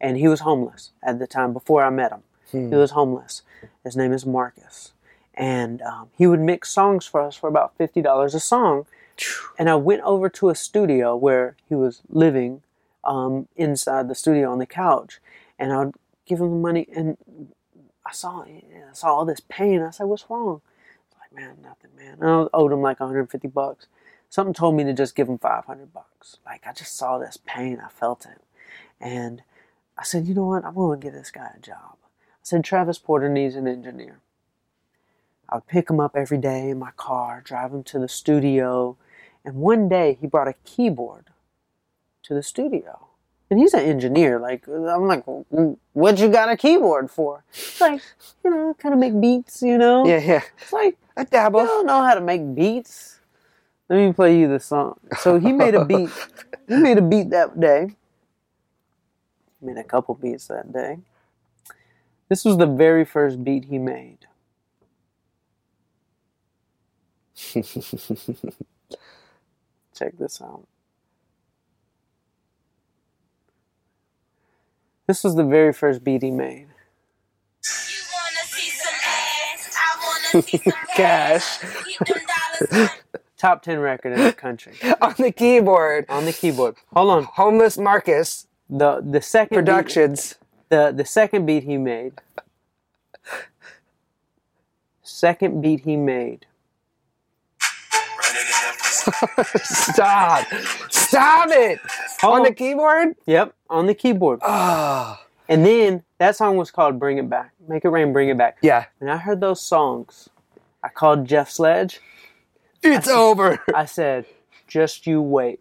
and he was homeless at the time before I met him. Hmm. He was homeless. His name is Marcus, and um, he would mix songs for us for about fifty dollars a song. And I went over to a studio where he was living um, inside the studio on the couch, and I would give him the money. And I saw I saw all this pain. I said, "What's wrong?" He's like, "Man, nothing, man." And I owed him like 150 bucks. Something told me to just give him 500 bucks. Like I just saw this pain. I felt it, and I said, "You know what? I'm going to give this guy a job." I said, "Travis Porter needs an engineer." I would pick him up every day in my car, drive him to the studio, and one day he brought a keyboard to the studio. And he's an engineer. Like I'm like, "Mm, what you got a keyboard for? It's like, you know, kind of make beats. You know, Yeah, yeah. It's like I I dabble. don't know how to make beats. Let me play you the song. So he made a beat. he made a beat that day. Made a couple beats that day. This was the very first beat he made. Check this out. This was the very first beat he made. You wanna see some ass? I wanna see some Cash. Keep them dollars Top 10 record in the country. On the keyboard, On the keyboard. Hold on. homeless Marcus The the second beat- Productions. the the second beat he made second beat he made Stop. Stop it. Hold On the oh. keyboard? yep on the keyboard Oh. and then that song was called bring it back make it rain bring it back Yeah. when i heard those songs i called jeff sledge It's over. i said just you wait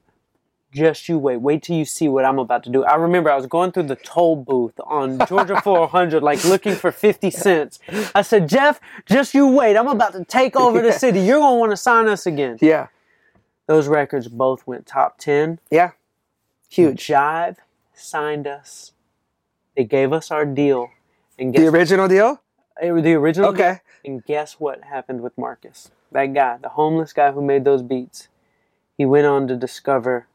just you wait wait till you see what i'm about to do i remember i was going through the toll booth on georgia 400 like looking for 50 cents i said jeff just you wait i'm about to take over the city you're going to want to sign us again Yeah. Those records both went top 10 Yeah. Huge. Jive signed us. They gave us our deal. And The original deal? eh, the original Okay. deal. And guess what happened with Marcus? That guy, the homeless guy who made those beats, he went on to discover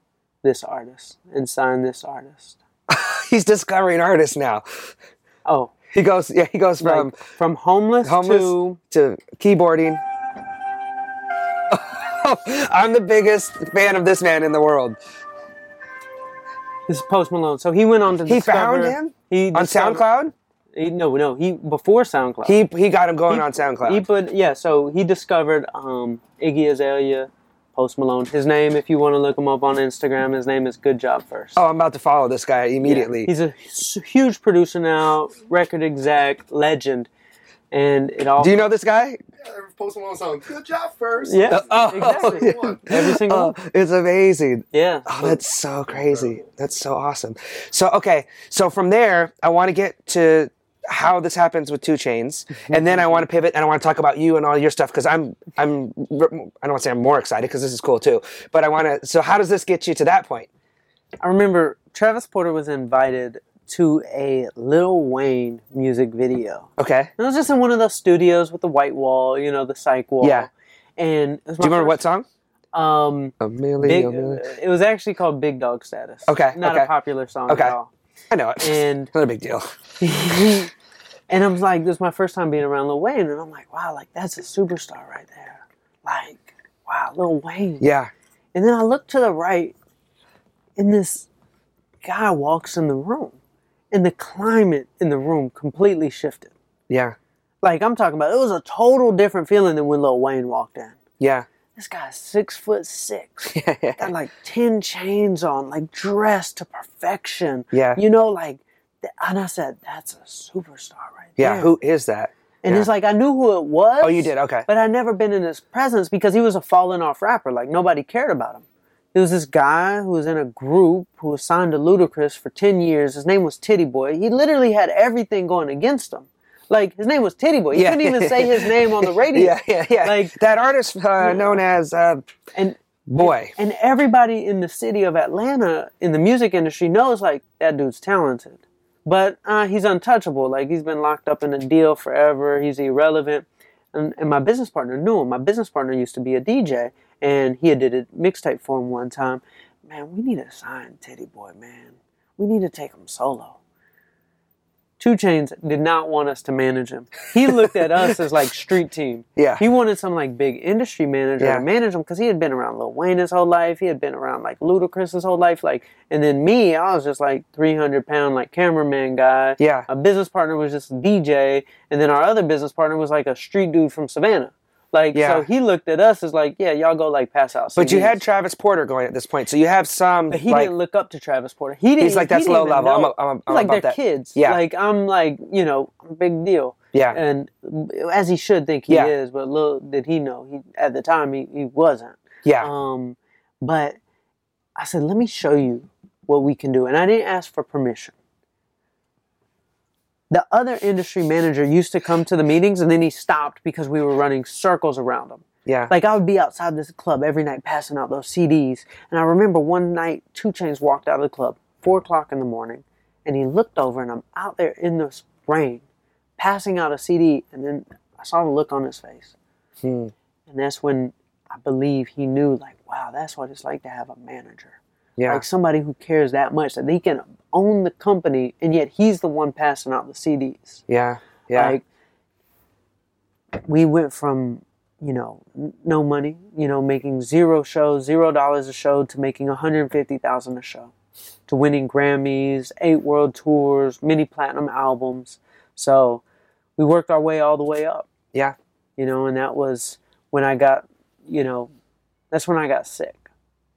this artist and sign this artist. He's discovering artists now. Oh, He goes, yeah, he goes from Like, from homeless, homeless to to keyboarding. I'm the biggest fan of this man in the world. this is Post Malone. So he went on to He discover, found him he on SoundCloud. He, no, no, he before SoundCloud. He he got him going He- on SoundCloud. He put yeah. So he discovered um, Iggy Azalea, Post Malone. His name, if you want to look him up on Instagram, his name is Good Job First. oh, I'm about to follow this guy immediately. He's a huge producer now, record exec, legend, and it all. Do you know this guy? Yeah, Post Malone song. Good job first. Yeah, uh, Oh, exactly. yeah. Every single Oh, one. it's amazing. Yeah. Oh, that's so crazy. That's so awesome. So okay, so from there, I want to get to how this happens with Two Chainz, and then I want to pivot and I want to talk about you and all your stuff because I'm I'm I don't want to say I'm more excited because this is cool too, but I want to. So how does this get you to that point? I remember Travis Porter was invited to a Lil Wayne music video. Okay. And it was just in one of those studios with the white wall, you know, the cyc wall. Yeah. And Do you remember what song? Um, A million. big. a million. It was actually called Big Dog Status. Okay, Not okay. a popular song Okay. at all. I know it. And Not a big deal. and I'm like, this is my first time being around Lil Wayne, and I'm like, wow, like that's a superstar right there. Like, wow, Lil Wayne. Yeah. And then I look to the right, and this guy walks in the room, and the climate in the room completely shifted. Yeah. Like I'm talking about, it was a total different feeling than when Lil Wayne walked in. Yeah. This guy's six foot six, Yeah. got like ten chains on, like dressed to perfection. Yeah. you know, like, and I said, that's a superstar right Yeah. there. Yeah. Who is that? And yeah. it's like I knew who it was. Oh, you did. Okay. But I'd never been in his presence because he was a fallen off rapper. Like nobody cared about him. He was this guy who was in a group who was signed to Ludacris for 10 years. His name was Titty Boy. He literally had everything going against him. Like his name was Titty Boy. You Yeah. couldn't even say his name on the radio. Yeah. Yeah. Yeah. Like that artist uh, known as uh, and Boy. and everybody in the city of Atlanta in the music industry knows like that dude's talented, but uh, he's untouchable. Like he's been locked up in a deal forever. He's irrelevant. And, and my business partner knew him. My business partner used to be a DJ, and he had did a mixtape for him one time. Man, we need to sign Titty Boy. Man, we need to take him solo. Two Chainz did not want us to manage him. He looked at us as like street team. Yeah. He wanted some like big industry manager Yeah. to manage him because he had been around Lil Wayne his whole life. He had been around like Ludacris his whole life. Like, and then me, I was just like 300 pound like cameraman guy. Yeah. A business partner was just a DJ, and then our other business partner was like a street dude from Savannah. Like, Yeah. so he looked at us as like, yeah, y'all go like pass out. But you had Travis Porter going at this point, so you have some. But he like, didn't look up to Travis Porter. He didn't. He's like, that's didn't low level. I'm know. a- I'm a- I'm like they're that. kids. Yeah. Like I'm like you know big deal. Yeah. And as he should think he Yeah. is, but little did he know he at the time he, he wasn't. yeah, Um, but I said, let me show you what we can do, and I didn't ask for permission. The other industry manager used to come to the meetings, and then he stopped because we were running circles around him. yeah, Like I would be outside this club every night passing out those CDs. And I remember one night Two Chainz walked out of the club, four o'clock in the morning, and he looked over and I'm out there in this rain, passing out a CD, and then I saw the look on his face. Hmm. And that's when I believe he knew, like, wow, that's what it's like to have a manager. Yeah, Like somebody who cares that much that they can own the company and yet he's the one passing out the CDs. yeah, yeah, Like we went from you know no money, you know, making zero shows, zero dollars a show, to making one hundred fifty thousand a show, to winning Grammys, eight world tours, many platinum albums. So we worked our way all the way up, yeah, you know, and that was when I got, you know, that's when I got sick.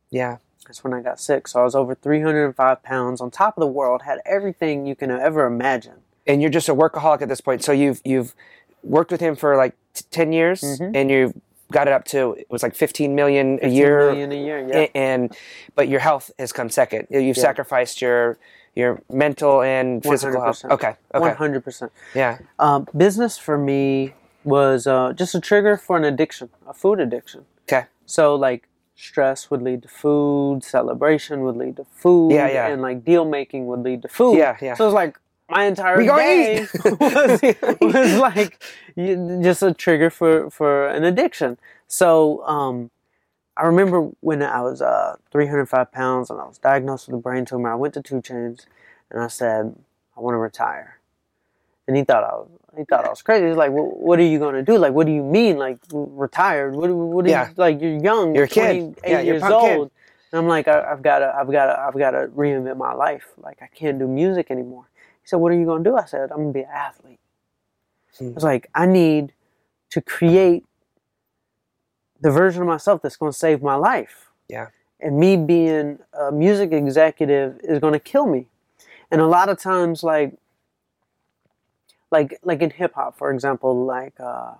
yeah, That's when I got sick. So I was over 305 pounds, on top of the world, had everything you can ever imagine. and you're just a workaholic at this point. So you've you've worked with him for like t- ten years, Mhm. and you've got it up to it was like fifteen million a year, million a year, yeah. And but your health has come second. You've Yeah. sacrificed your your mental and physical health. 100%. Okay, okay, One hundred percent. yeah, Um, business for me was uh, just a trigger for an addiction, a food addiction. okay, So like stress would lead to food, celebration would lead to food, Yeah, yeah. and like deal making would lead to food. Yeah, yeah. So it's like my entire We day was, was like just a trigger for for an addiction. So um, I remember when I was uh, 305 pounds and I was diagnosed with a brain tumor. I went to Two Chainz and I said I want to retire. And he thought I was he thought I was crazy. He's like, well, "What are you gonna do? Like, what do you mean? Like, retired? What? What? Are Yeah. you, like, you're young. You're a kid. 28 Yeah, you're years punk kid. old." And I'm like, I, "I've got to, I've got to, I've got to, I've got to reinvent my life. Like, I can't do music anymore." He said, "What are you gonna do?" I said, "I'm gonna be an athlete." Hmm. I was like, "I need to create the version of myself that's gonna save my life." Yeah. and me being a music executive is going to kill me and a lot of times like like like in hip hop for example like uh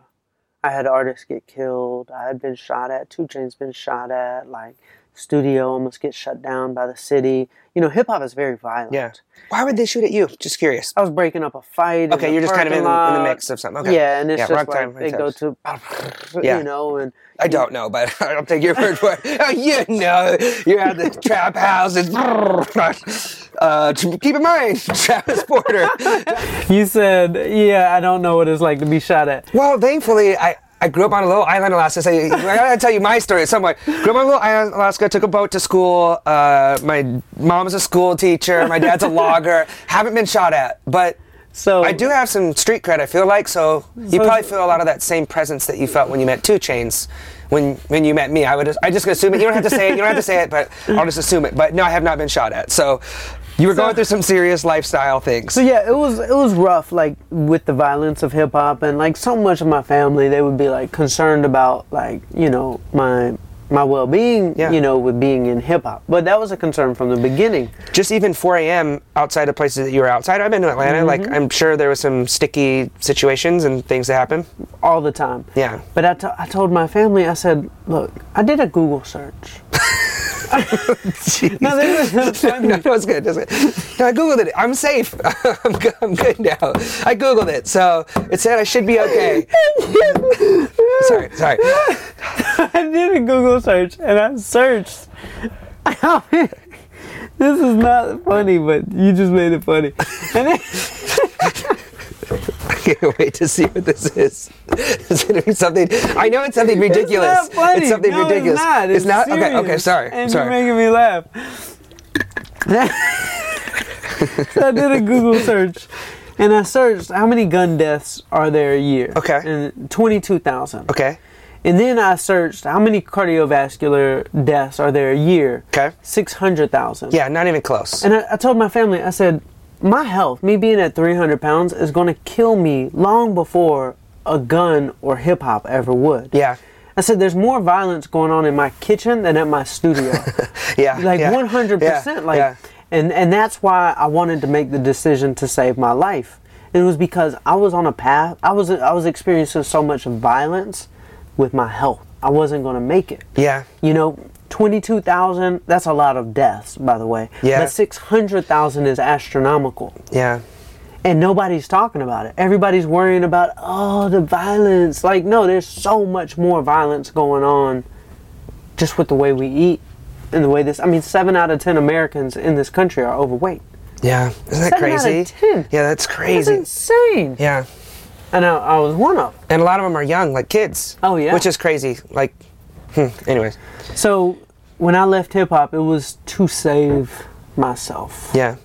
I had artists get killed. I had been shot at. Two Chainz been shot at. Like studio almost get shut down by the city. You know, hip hop is very violent. Yeah. Why would they shoot at you? Just curious. I was breaking up a fight. Okay, you're just kind of in, in the mix of something. Okay. Yeah, and it's Yeah, just like time, they go to, Yeah. you know, and I don't know, but I'll take your word for it. Oh, you know, you're at the trap house. It's, uh, keep in mind, Travis Porter. you said, yeah, I don't know what it's like to be shot at. Well, thankfully, I, I grew up on a little island, Alaska. So I gotta tell you my story somewhere. Grew up on a little island, Alaska. Took a boat to school. Uh, my mom's a school teacher. My dad's a logger. Haven't been shot at, but So I do have some street cred. I feel like so. You So- probably feel a lot of that same presence that you felt when you met Two Chainz. When, when you met me, I would just, I just gonna assume it. You don't have to say it. You don't have to say it, but I'll just assume it. But no, I have not been shot at. So you were going through some serious lifestyle things. So yeah, it was it was rough, like with the violence of hip hop, and like so much of my family, they would be like concerned about like you know my my well being, Yeah. you know, with being in hip hop. But that was a concern from the beginning. just even 4 a.m. outside of places that you were outside. I've been to Atlanta. Like Mm-hmm. I'm sure there was some sticky situations and things that happen. all the time. Yeah. But I, I told my family, I said, look, I did a Google search. No, this is no, no, it's good. It's good. No, I googled it. I'm safe. I'm good, I'm good now. I googled it, so it said I should be okay. sorry, sorry. I did a Google search and I searched. this is not funny, but you just made it funny. And then, I can't wait to see what this is. It's gonna be something. I know it's something ridiculous. It's not funny. It's something No, ridiculous. It's not. It's, not. Okay. Okay. Sorry. And sorry. you're making me laugh. so I did a Google search, and I searched how many gun deaths are there a year. Okay. And twenty-two thousand. okay. And then I searched how many cardiovascular deaths are there a year. Okay. Six hundred thousand. Yeah. Not even close. And I, I told my family, I said, my health, me being at 300 pounds, is going to kill me long before a gun or hip hop ever would. Yeah. I said, there's more violence going on in my kitchen than at my studio. Yeah. like yeah, 100%. yeah, like, yeah. and, and that's why I wanted to make the decision to save my life. It was because I was on a path, I was, I was experiencing so much violence with my health. I wasn't going to make it. Yeah. You know, 22,000, that's a lot of deaths, by the way. Yeah. But 600,000 is astronomical. Yeah. And nobody's talking about it. Everybody's worrying about, oh, the violence. Like, no, there's so much more violence going on just with the way we eat and the way this. I mean, seven out of 10 Americans in this country are overweight. Yeah. Isn't that Seven out of crazy? 10. Yeah, that's crazy. That's insane. Yeah. And I, I was one of. And a lot of them are young, like kids. Oh, yeah. Which is crazy. Like, anyways. So when I left hip hop, it was to save myself Yeah.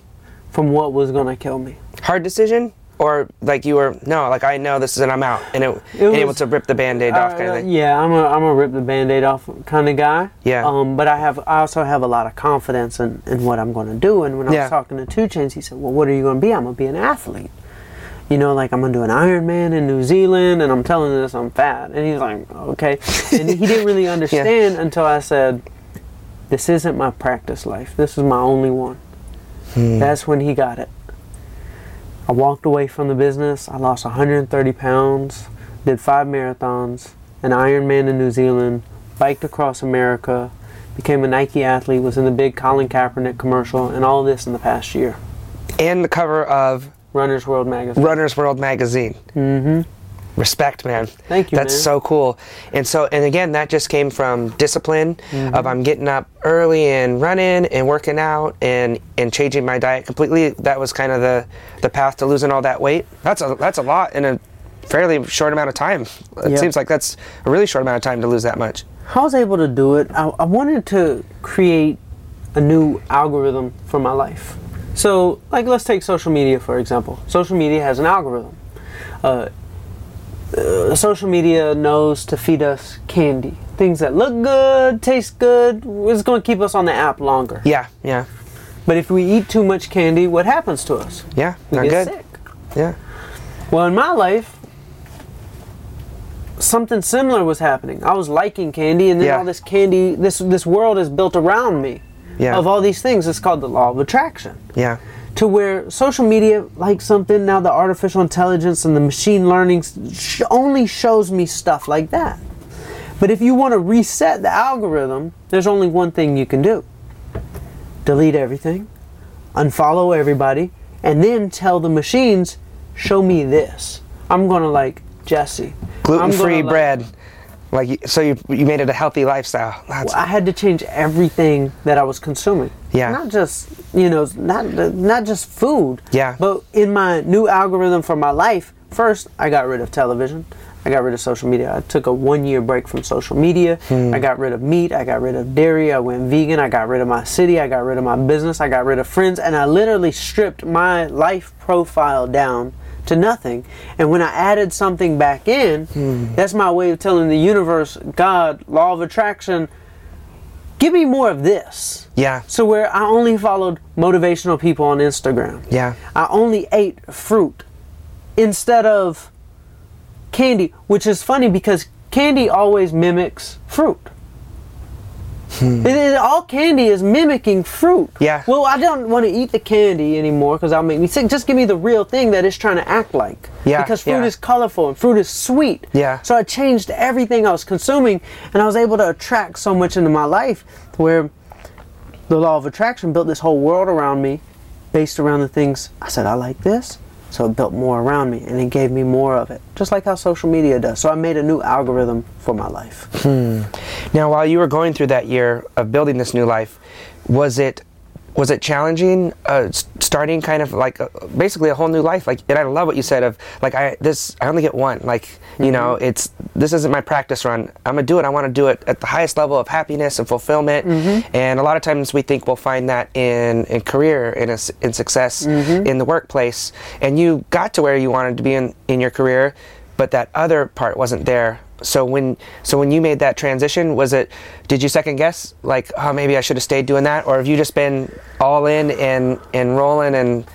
from what was going to kill me. Hard decision? Or like you were, no, like I know this is and I'm out. And, it, and able was- to rip the band aid off kind of thing. Yeah, I'm a I'm a rip the band-aid off kind of guy. Yeah. Um, but I have I also have a lot of confidence in, in what I'm going to do. And when I Yeah. was talking to Two Chainz, he said, "Well, what are you going to be? I'm going to be an athlete. You know, like I'm to do an Ironman in New Zealand." And I'm telling this I'm fat, and he's like, "Okay." and he didn't really understand until I said, "This isn't my practice life. This is my only one." Hmm. That's when he got it. I walked away from the business. I lost 130 pounds, did five marathons, an Ironman in New Zealand, biked across America, became a Nike athlete, was in the big Colin Kaepernick commercial, and all this in the past year. And the cover of Runner's World magazine. Runner's World magazine. Mm-hmm. Respect, man. Thank you, That's man. so cool. And so, and again, that just came from discipline Mm-hmm. of I'm getting up early and running and working out and and changing my diet completely. That was kind of the the path to losing all that weight. That's a that's a lot in a fairly short amount of time. It Yeah. seems like that's a really short amount of time to lose that much. I was able to do it. I, I wanted to create a new algorithm for my life. So, like, let's take social media for example. Social media has an algorithm. Uh, uh, social media knows to feed us candy, things that look good, taste good. It's going to keep us on the app longer. Yeah, yeah, But if we eat too much candy, what happens to us? yeah. We Not get good. sick. Yeah. Well, in my life, something similar was happening. I was liking candy, and then Yeah. all this candy, this this world is built around me Yeah. of all these things. It's called the law of attraction. Yeah. To where social media, like something now, the artificial intelligence and the machine learning sh- only shows me stuff like that. But if you want to reset the algorithm, there's only one thing you can do delete everything, unfollow everybody, and then tell the machines, show me this. I'm going to like Jesse. I'm Gluten free like- bread. Like so, you you made it a healthy lifestyle. That's, I had to change everything that I was consuming. Yeah. Not just you know, not not just food. Yeah. But in my new algorithm for my life, first I got rid of television. I got rid of social media. I took a one year break from social media. Hmm. I got rid of meat. I got rid of dairy. I went vegan. I got rid of my city. I got rid of my business. I got rid of friends. And I literally stripped my life profile down to nothing. And when I added something back in, Hmm. that's my way of telling the universe, God, law of attraction, give me more of this. yeah. So where I only followed motivational people on Instagram. Yeah. I only ate fruit instead of candy, which is funny because candy always mimics fruit. Hmm. It is, all candy is mimicking fruit. Yeah. Well, I don't want to eat the candy anymore because that'll make me sick. Just give me the real thing that it's trying to act like. Yeah, Because fruit yeah. is colorful and fruit is sweet. Yeah. So I changed everything I was consuming, and I was able to attract so much into my life where the law of attraction built this whole world around me based around the things I said I like this so it built more around me and it gave me more of it just like how social media does. So I made a new algorithm for my life. Hmm. Now, while you were going through that year of building this new life, was it was it challenging uh, starting kind of like a, basically a whole new life? Like, and I love what you said of like I this I only get one. Like, you know, mm-hmm. it's this isn't my practice run. I'm gonna do it. I want to do it at the highest level of happiness and fulfillment. Mm-hmm. And a lot of times we think we'll find that in in career, in a in success, mm-hmm. in the workplace. And you got to where you wanted to be in in your career, but that other part wasn't there. So when so when you made that transition was it did you second guess like oh maybe i should have stayed doing that or have you just been all in and and rolling and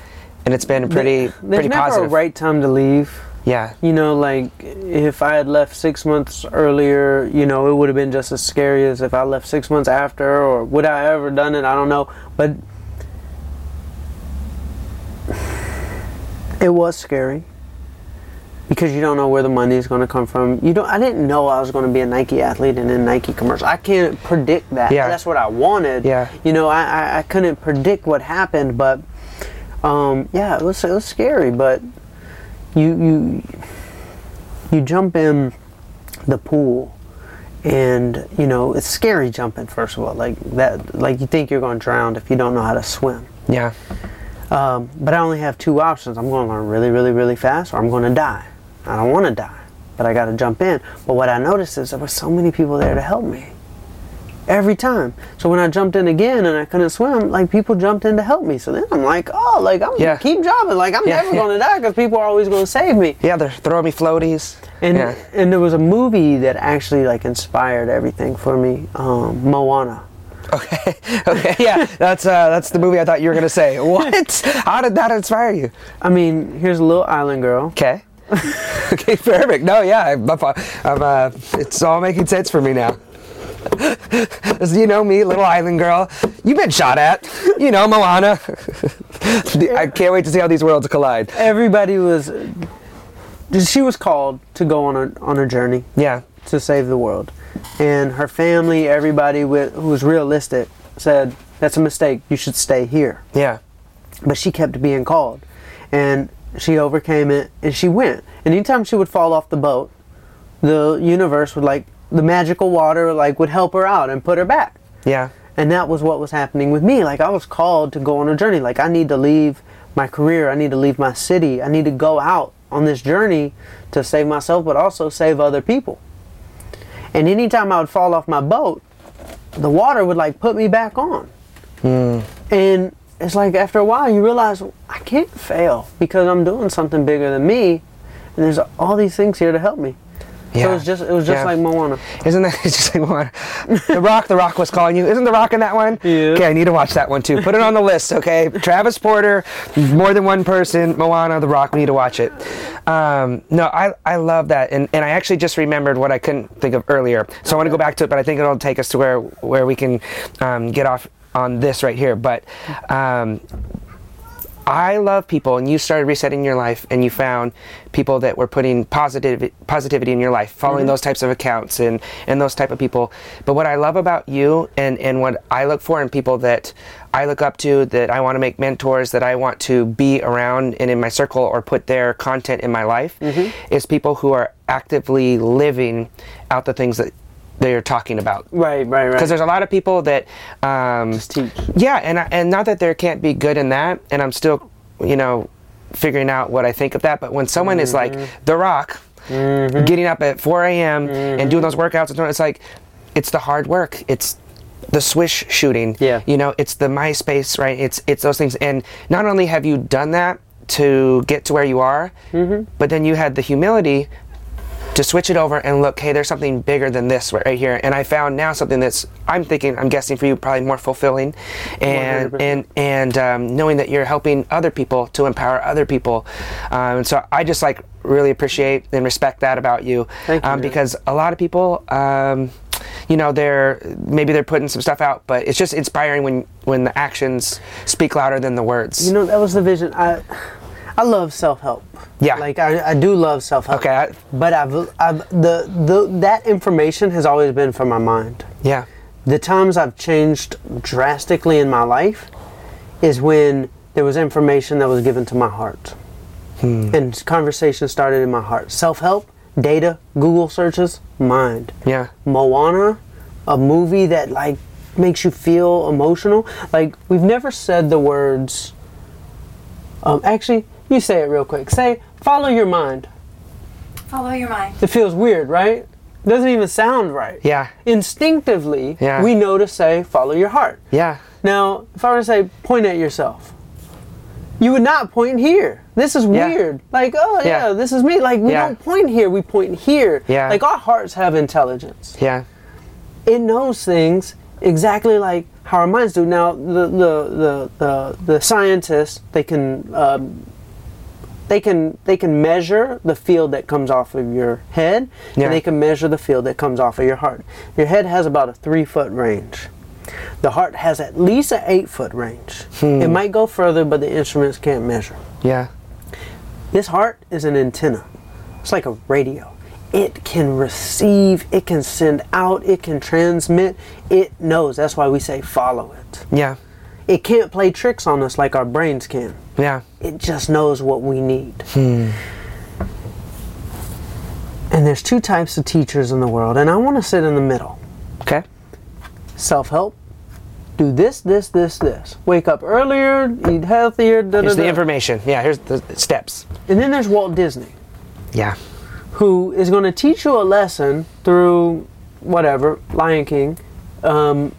and it's been pretty pretty never positive? a right time to leave. Yeah. You know like if I had left six months earlier you know it would have been just as scary as if I left six months after or would I ever done it? I don't know. But it was scary because you don't know where the money is going to come from. You don't. I didn't know I was going to be a Nike athlete and in Nike commercial. I can't predict that. Yeah. That's what I wanted. Yeah. You know, I, I, I couldn't predict what happened, but um, yeah, it was it was scary. But you you you jump in the pool, and you know it's scary jumping. First of all, like that, like you think you're going to drown if you don't know how to swim. yeah Um, but I only have two options. I'm going to learn really, really, really fast, or I'm going to die. I don't want to die, but I got to jump in. But what I noticed is there were so many people there to help me every time. So when I jumped in again and I couldn't swim, like people jumped in to help me. So then I'm like, oh, like I'm Yeah. gonna keep jumping. Like I'm Yeah, never yeah. going to die because people are always going to save me. yeah they're throwing me floaties And and there was a movie that actually like inspired everything for me, um, Moana. okay okay yeah that's uh that's the movie i thought you were gonna say what how did that inspire you I mean, here's a little island girl. okay okay perfect no yeah i'm, I'm uh it's all making sense for me now As you know me, little island girl. You've been shot at. You know, Moana. I can't wait to see how these worlds collide. Everybody was. She was called to go on a on a journey. Yeah. to save the world. And her family, everybody with, who was realistic, said, That's a mistake. You should stay here. Yeah. But she kept being called. And she overcame it and she went. And anytime she would fall off the boat, the universe would like, the magical water like would help her out and put her back. Yeah. And that was what was happening with me. Like I was called to go on a journey. Like I need to leave my career. I need to leave my city. I need to go out on this journey to save myself, but also save other people. And anytime I would fall off my boat, the water would like put me back on. Hmm. And it's like after a while you realize I can't fail because I'm doing something bigger than me, and there's all these things here to help me. Yeah. So it was just it was just Yeah. like Moana. Isn't that it's just like Moana? The Rock, The Rock was calling you. Isn't The Rock in that one? Yeah. Okay, I need to watch that one too. Put it on the list, okay? Travis Porter, more than one person, Moana, The Rock. We need to watch it. Um, no, I, I love that, and and I actually just remembered what I couldn't think of earlier. So I want to go back to it, but I think it'll take us to where where we can um, get off on this right here. But um, I love people, and you started resetting your life, and you found people that were putting positive positivity in your life, following those types of accounts and and those type of people. But what I love about you, and and what I look for in people that I look up to, that I want to make mentors, that I want to be around and in my circle or put their content in my life, is people who are actively living out the things that they're talking about Right, right, right. because there's a lot of people that um, Just teach. yeah and I- and not that there can't be good in that and i'm still you know figuring out what i think of that but when someone is like Mm-hmm. the rock getting up at 4 a.m and doing those workouts it's like it's the hard work it's the swish shooting Yeah. you know it's the myspace right it's it's those things and not only have you done that to get to where you are Mm-hmm. but then you had the humility to switch it over and look, hey, there's something bigger than this right here. And I found now something that's I'm thinking, I'm guessing for you, probably more fulfilling, and 100%. and and um, knowing that you're helping other people to empower other people. Um, and so I just like really appreciate and respect that about you, Thank you, um, because a lot of people. Um, you know they're maybe they're putting some stuff out but it's just inspiring when when the actions speak louder than the words You know, that was the vision. I I love self help. Yeah. Like I, I do love self help. Okay, I- but I've I've the, the that information has always been from my mind. yeah The times I've changed drastically in my life is when there was information that was given to my heart. hmm. And conversation started in my heart. Self help, data, Google searches, mind. yeah Moana, a movie that like makes you feel emotional. Like we've never said the words. Um, actually, you say it real quick. Say, "Follow your mind." Follow your mind. It feels weird, right? Doesn't even sound right. yeah Instinctively, Yeah. we know to say, "Follow your heart." yeah Now, if I were to say, "Point at yourself," you would not point here. This is Yeah. weird. Like, oh yeah, Yeah. this is me. Like we Yeah. don't point here. We point here. Yeah. Like our hearts have intelligence yeah it knows things exactly like how our minds do. Now, the the the the, the scientists they can um, they can they can measure the field that comes off of your head, Yeah. and they can measure the field that comes off of your heart. Your head has about a three foot range. The heart has at least an eight foot range. Hmm. It might go further, but the instruments can't measure. yeah This heart is an antenna. It's like a radio. It can receive, it can send out, it can transmit. It knows. That's why we say follow it. yeah It can't play tricks on us like our brains can. yeah It just knows what we need. Hmm. And there's two types of teachers in the world, and I want to sit in the middle. okay Self help. Do this, this, this, this. Wake up earlier, eat healthier, da da Here's the da. information. Yeah, here's the steps. And then there's Walt Disney. Yeah. who is going to teach you a lesson through whatever Lion King, um,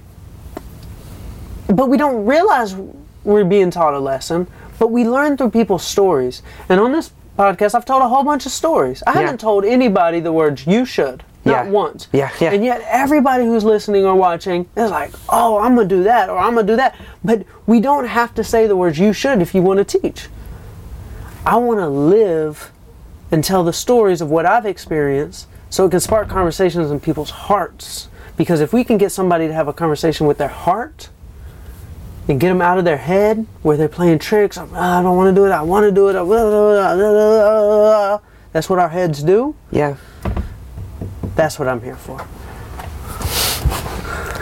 but we don't realize we're being taught a lesson. But we learn through people's stories, and on this podcast, I've told a whole bunch of stories. I Yeah. haven't told anybody the words "you should." Not Yeah. once. Yeah, yeah. And yet, everybody who's listening or watching is like, "Oh, I'm gonna do that," or "I'm gonna do that." But we don't have to say the words "you should" if you want to teach. I want to live and tell the stories of what I've experienced so it can spark conversations in people's hearts. Because if we can get somebody to have a conversation with their heart and get them out of their head where they're playing tricks, "Ah, I don't want to do it, I want to do it, that's what our heads do. Yeah. That's what I'm here for.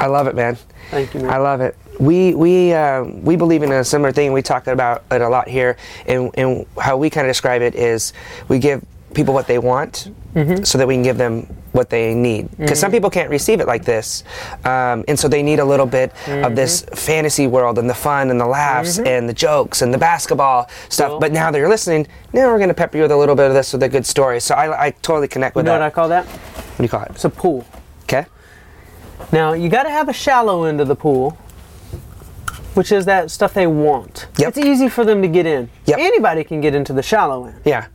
I love it, man. Thank you, man. I love it. We we uh, we believe in a similar thing. We talk about it a lot here, and, and how we kind of describe it is we give people what they want, Mm-hmm. so that we can give them what they need. Because some people can't receive it like this, um, and so they need a little bit of this Mm-hmm. fantasy world and the fun and the laughs and the jokes and the basketball stuff. Cool. But now that you're listening, now we're going to pepper you with a little bit of this with a good story. So I, I totally connect You with know what that. I call that? what do you call it? It's a pool. Okay. Now, you got to have a shallow end of the pool which is that stuff they want. Yep. It's easy for them to get in. Yep. Anybody can get into the shallow end. Yeah.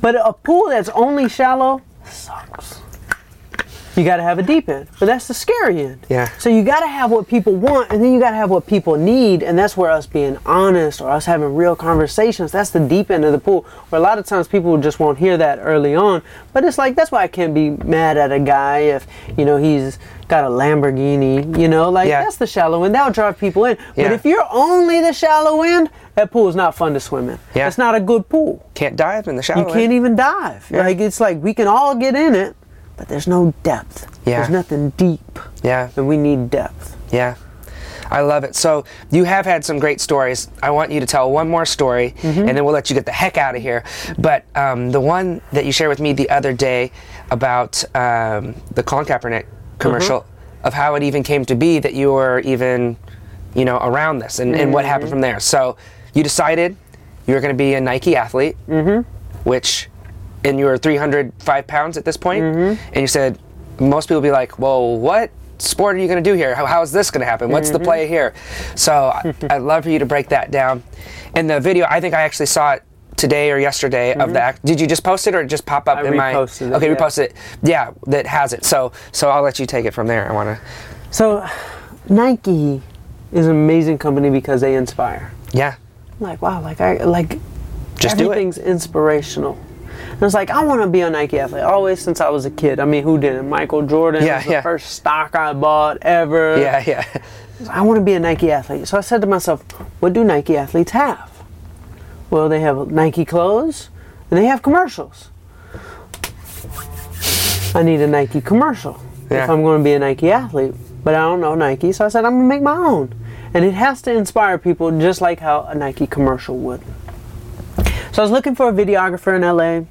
But a pool that's only shallow sucks. You got to have a deep end, but that's the scary end. Yeah. So you got to have what people want, and then you got to have what people need, and that's where us being honest or us having real conversations. That's the deep end of the pool. Where a lot of times people just won't hear that early on, but it's like that's why I can't be mad at a guy if you know he's got a Lamborghini. You know, like Yeah. that's the shallow end. That'll drive people in. Yeah. But if you're only the shallow end, that pool is not fun to swim in. Yeah. It's not a good pool. Can't dive in the shallow. You can't even dive. Yeah. Like it's like we can all get in it, but there's no depth. Yeah. There's nothing deep, Yeah. and we need depth. Yeah. I love it. So you have had some great stories. I want you to tell one more story, Mm-hmm. and then we'll let you get the heck out of here. But um, the one that you shared with me the other day about um, the Colin Kaepernick commercial, Mm-hmm. of how it even came to be that you were even, you know, around this, and, and what Mm-hmm. happened from there. So you decided you were going to be a Nike athlete, Mm-hmm. which, and you were 305 pounds at this point, Mm-hmm. and you said most people be like, well, what? sport are you going to do here? How, how is this going to happen? What's Mm-hmm. the play here? So I- I'd love for you to break that down. In the video, I think I actually saw it today or yesterday of the act. Did you just post it or it just pop up Mm-hmm. I in my? reposted it, okay, yeah. reposted it. Yeah, that has it. So so I'll let you take it from there. I want to. So, Nike is an amazing company because they inspire. Yeah, like wow, like I like Just do it. everything's inspirational. And was like I want to be a Nike athlete always since I was a kid. I mean, who didn't? Michael Jordan Yeah, was the first stock I bought ever. yeah, yeah. I want to be a Nike athlete. So I said to myself, what do Nike athletes have? Well, they have Nike clothes and they have commercials. I need a Nike commercial Yeah. if I'm going to be a Nike athlete. But I don't know Nike, so I said I'm going to make my own. And it has to inspire people just like how a Nike commercial would. So I was looking for a videographer in LA.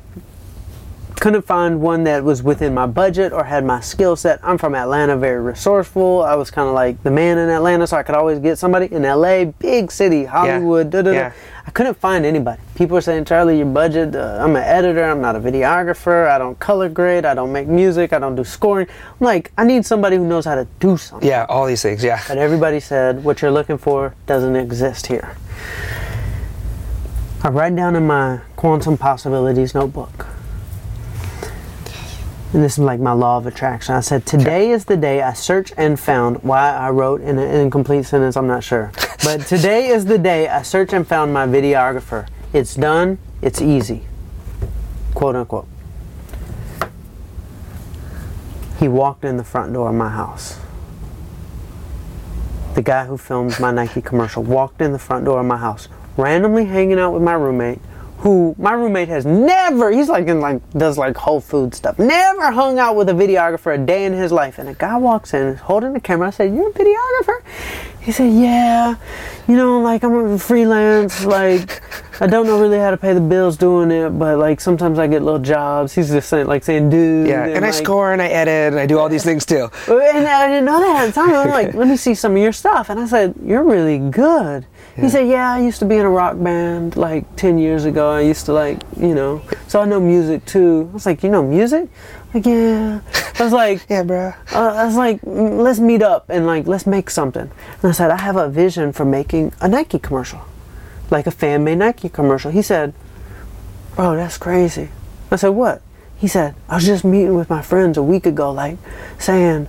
Couldn't find one that was within my budget or had my skill set. I'm from Atlanta, very resourceful. I was kind of like the man in Atlanta, so I could always get somebody in LA, big city, Hollywood. Da, da. Yeah. I couldn't find anybody. People were saying, Charlie, your budget. Uh, I'm an editor. I'm not a videographer. I don't color grade. I don't make music. I don't do scoring. I'm like, I need somebody who knows how to do something. Yeah, all these things. Yeah. But everybody said what you're looking for doesn't exist here. I write down in my quantum possibilities notebook. And this is like my law of attraction. I said, Today is the day I searched and found why I wrote in an incomplete sentence, I'm not sure. But today is the day I searched and found my videographer. It's done, it's easy. Quote unquote. He walked in the front door of my house the guy who filmed my Nike commercial walked in the front door of my house, randomly hanging out with my roommate, who my roommate has never, he's like in like, does like Whole Food stuff, never hung out with a videographer a day in his life. And a guy walks in, holding the camera. I said, You're a videographer? He said, Yeah, you know, like I'm a freelance, like, I don't know really how to pay the bills doing it, but like sometimes I get little jobs. He's just saying, like saying, dude. Yeah, and I like, score and I edit and I do all these things too. and I didn't know that at the time. I was like, let me see some of your stuff. And I said, you're really good. He said, yeah, I used to be in a rock band like 10 years ago. I used to like, you know, so I know music too. I was like, you know music? Like, yeah. I was like, Yeah, bro. uh, I was like, "Mm, let's meet up and like, let's make something. And I said, I have a vision for making a Nike commercial, like a fan made Nike commercial. He said, bro, that's crazy. I said, what? He said, I was just meeting with my friends a week ago, like saying,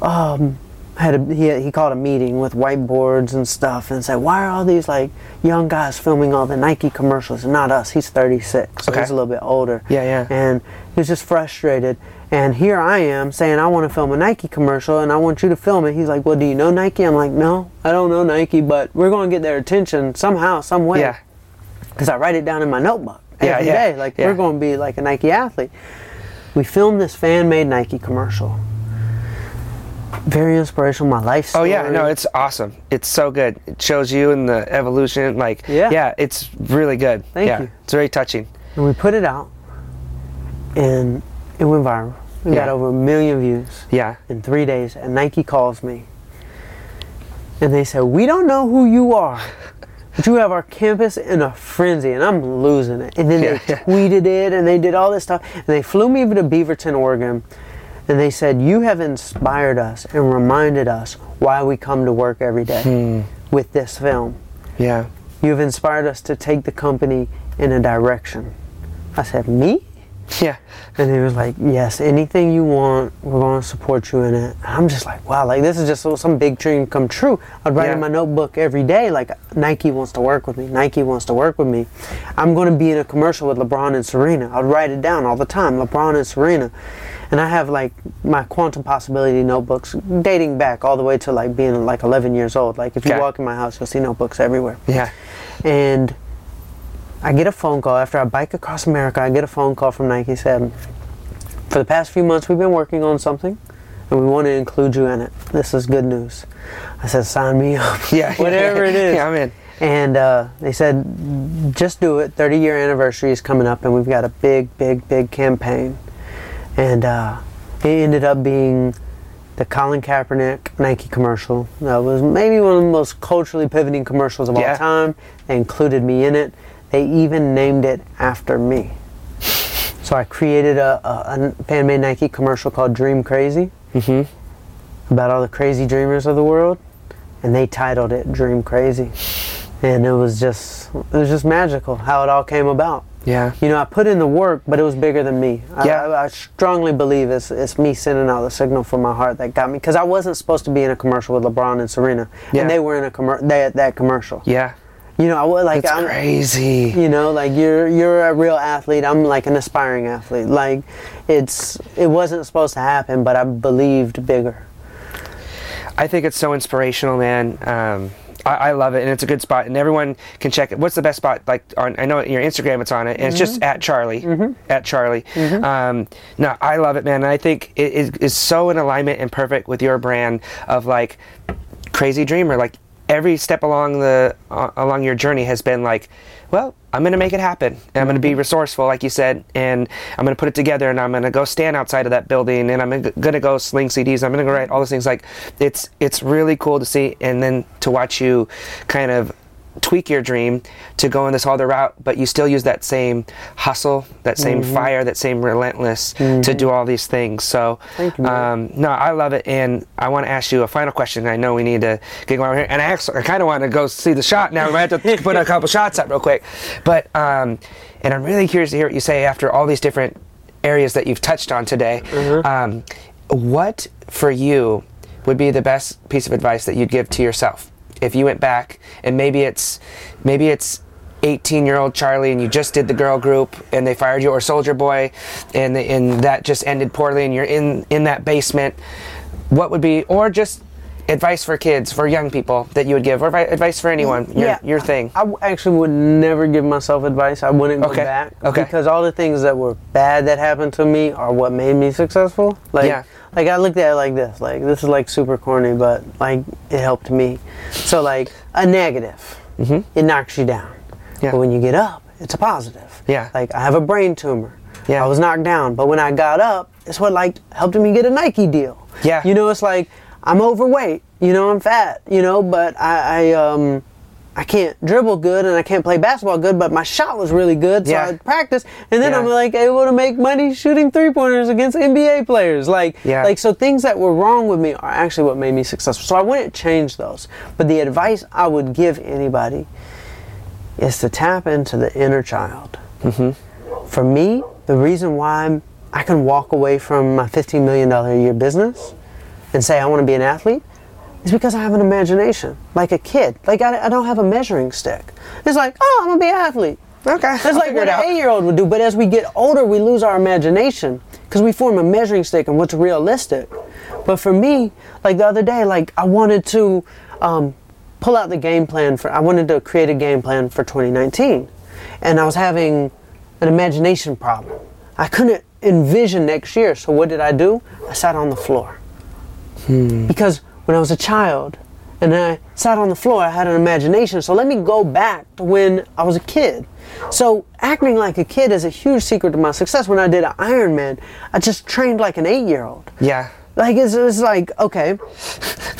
um, had a, he, he called a meeting with whiteboards and stuff and said, why are all these like young guys filming all the Nike commercials and not us? He's 36, so Okay. he's a little bit older. Yeah, yeah. And he was just frustrated. And here I am saying I want to film a Nike commercial and I want you to film it. He's like, well, do you know Nike? I'm like, no, I don't know Nike, but we're going to get their attention somehow, some way Yeah. because I write it down in my notebook Yeah, every yeah, day. Like yeah. we're going to be like a Nike athlete. We filmed this fan-made Nike commercial. Very inspirational. My life Oh yeah, no, it's awesome. It's so good. It shows you in the evolution. Like, Yeah. yeah, it's really good. Thank yeah, you. It's very touching. and we put it out, and it went viral. We got over a million views Yeah, in three days. And Nike calls me, and they said, "We don't know who you are." But you have our campus in a frenzy, and I'm losing it. And then Yeah, they yeah. tweeted it, and they did all this stuff, and they flew me over to Beaverton, Oregon, and they said, You have inspired us and reminded us why we come to work every day hmm. with this film. Yeah. You have inspired us to take the company in a direction. I said, Me? Yeah. And he was like, Yes, anything you want, we're going to support you in it. I'm just like, Wow, like this is just so- some big dream come true. I'd write Yeah. in my notebook every day, like, Nike wants to work with me. Nike wants to work with me. I'm going to be in a commercial with LeBron and Serena. I'd write it down all the time LeBron and Serena. And I have like my quantum possibility notebooks dating back all the way to like being like 11 years old. Like if you Okay. walk in my house, you'll see notebooks everywhere Yeah. and I get a phone call after I bike across America. I get a phone call from Nike said, "For the past few months, we've been working on something, and we want to include you in it. This is good news." I said, "Sign me up, Yeah. whatever it is." Yeah, I'm in. And uh, they said, "Just do it. 30 year anniversary is coming up, and we've got a big, big, big campaign." And uh, it ended up being the Colin Kaepernick Nike commercial. That was maybe one of the most culturally pivoting commercials of Yeah. all time. They included me in it. They even named it after me. So I created a, a, a fan-made Nike commercial called Dream Crazy about all the crazy dreamers of the world, and they titled it Dream Crazy. And it was just it was just magical how it all came about. Yeah. You know, I put in the work, but it was bigger than me. I, Yeah. I, I strongly believe it's, it's me sending out the signal from my heart that got me. Because I wasn't supposed to be in a commercial with LeBron and Serena, Yeah. and they were in a commer- that that commercial. Yeah. You know, I was like, That's I'm, crazy. you know, like you're you're a real athlete. I'm like an aspiring athlete. Like it's it wasn't supposed to happen, but I believed bigger. I think it's so inspirational, man. Um, I, I love it, and it's a good spot, and everyone can check it. What's the best spot? Like on, I know your Instagram, it's on it, and it's just at Charlie, at Charlie. Um, no, I love it, man. And I think it is, is so in alignment and perfect with your brand of like crazy dreamer. Like every step along the uh, along your journey has been like, well, I'm gonna make it happen. And I'm gonna be resourceful, like you said, and I'm gonna put it together, and I'm gonna go stand outside of that building, and I'm gonna- gonna go sling CDs. I'm gonna go write all those things. Like it's it's really cool to see, and then to watch you kind of tweak your dream to go in this other route, but you still use that same hustle, that same fire, that same relentless to do all these things. So, um, no, I love it, and I want to ask you a final question. I know we need to get going here, and I actually I kind of want to go see the shot now. We might have to put a couple shots up real quick, but um, and I'm really curious to hear what you say after all these different areas that you've touched on today. Um, what for you would be the best piece of advice that you'd give to yourself if you went back and maybe it's maybe it's 18 year old Charlie and you just did the girl group and they fired you or Soulja Boy and and that just ended poorly and you're in in that basement what would be or just advice for kids for young people that you would give or advice for anyone your, your thing I actually would never give myself advice. I wouldn't go Okay, back okay. because all the things that were bad that happened to me are what made me successful. Like, Yeah. Like I looked at it like this. Like this is like super corny, but like it helped me. So like a negative, it knocks you down. Mm-hmm. Yeah. But when you get up, it's a positive. Yeah. Like I have a brain tumor. Yeah. I was knocked down, but when I got up, it's what like helped me get a Nike deal. Yeah. You know, it's like I'm overweight. You know, I'm fat. You know, but I, I um. I can't dribble good and I can't play basketball good, but my shot was really good, so Yeah. I practiced, and then Yeah. I'm like able to make money shooting three pointers against NBA players. Like, Yeah. like so things that were wrong with me are actually what made me successful. So I wouldn't change those. But the advice I would give anybody is to tap into the inner child. Mm-hmm. For me, the reason why I'm, I can walk away from my $15 million a year business and say I want to be an athlete is because I have an imagination, like a kid. Like I, I don't have a measuring stick. It's like, oh, I'm gonna be an athlete. okay That's like what an eight-year-old would do. But as we get older, we lose our imagination because we form a measuring stick and what's realistic. But for me, like the other day, like I wanted to um, pull out the game plan for. I wanted to create a game plan for 2019, and I was having an imagination problem. I couldn't envision next year. So what did I do? I sat on the floor because when I was a child and I sat on the floor, I had an imagination. So let me go back to when I was a kid. So acting like a kid is a huge secret to my success. When I did Ironman, I just trained like an eight-year-old. yeah Like it's, it's like okay,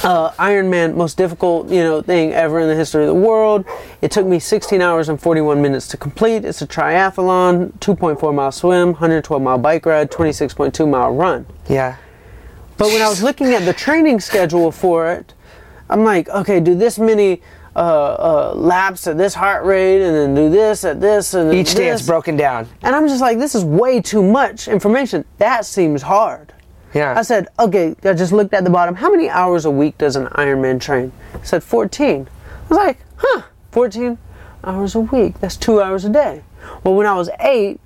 uh, Ironman most difficult you know thing ever in the history of the world. It took me 16 hours and 41 minutes to complete. It's a triathlon, 2.4 mile swim, 112 mile bike ride, 26.2 mile run. yeah But when I was looking at the training schedule for it, I'm like, okay, do this many uh, uh, laps at this heart rate, and then do this at this, and Each day it's broken down. And I'm just like, this is way too much information. That seems hard. Yeah. I said, okay, I just looked at the bottom. How many hours a week does an Ironman train? It said 14. I was like, huh, 14 hours a week. That's two hours a day. Well, when I was eight,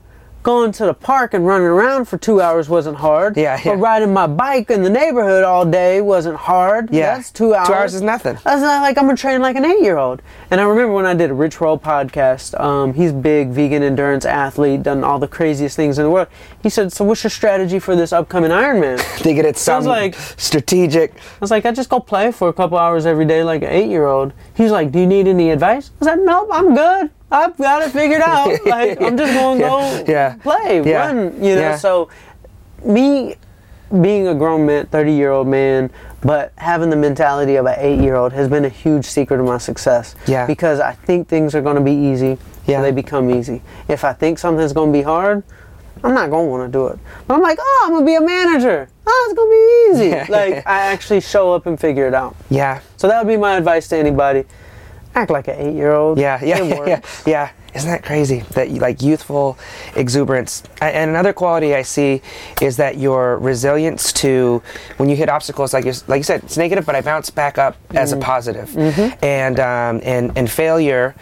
going to the park and running around for two hours wasn't hard. Yeah, yeah. But riding my bike in the neighborhood all day wasn't hard. Yeah. That's two hours. Two hours is nothing. I was like, I'm gonna train like an eight-year-old. And I remember when I did a Rich Roll podcast. Um, he's big vegan endurance athlete, done all the craziest things in the world. He said, "So what's your strategy for this upcoming Ironman?" I Think it it's Sounds like- strategic. I was like, "I just go play for a couple hours every day, like an eight-year-old." He's like, "Do you need any advice?" I said, "Nope, I'm good. I've got it figured out. Like, I'm just gonna Yeah, go yeah, play, yeah, run, you know." So, me being a grown man, 30 year old man, but having the mentality of an eight year old has been a huge secret of my success. Yeah. Because I think things are going to be easy, Yeah. so they become easy. If I think something's going to be hard, I'm not to want to do it. But I'm like, oh, I'm to be a manager. Oh, it's to be easy. Like, I actually show up and figure it out. Yeah. So that would be my advice to anybody. Act like an eight year old. Yeah, yeah, yeah, yeah. Isn't that crazy? That you- like youthful exuberance. And another quality I see is that your resilience to when you hit obstacles, like you like you said, it's negative, but I bounce back up as Mm. a positive. Mm-hmm. And um, and and failure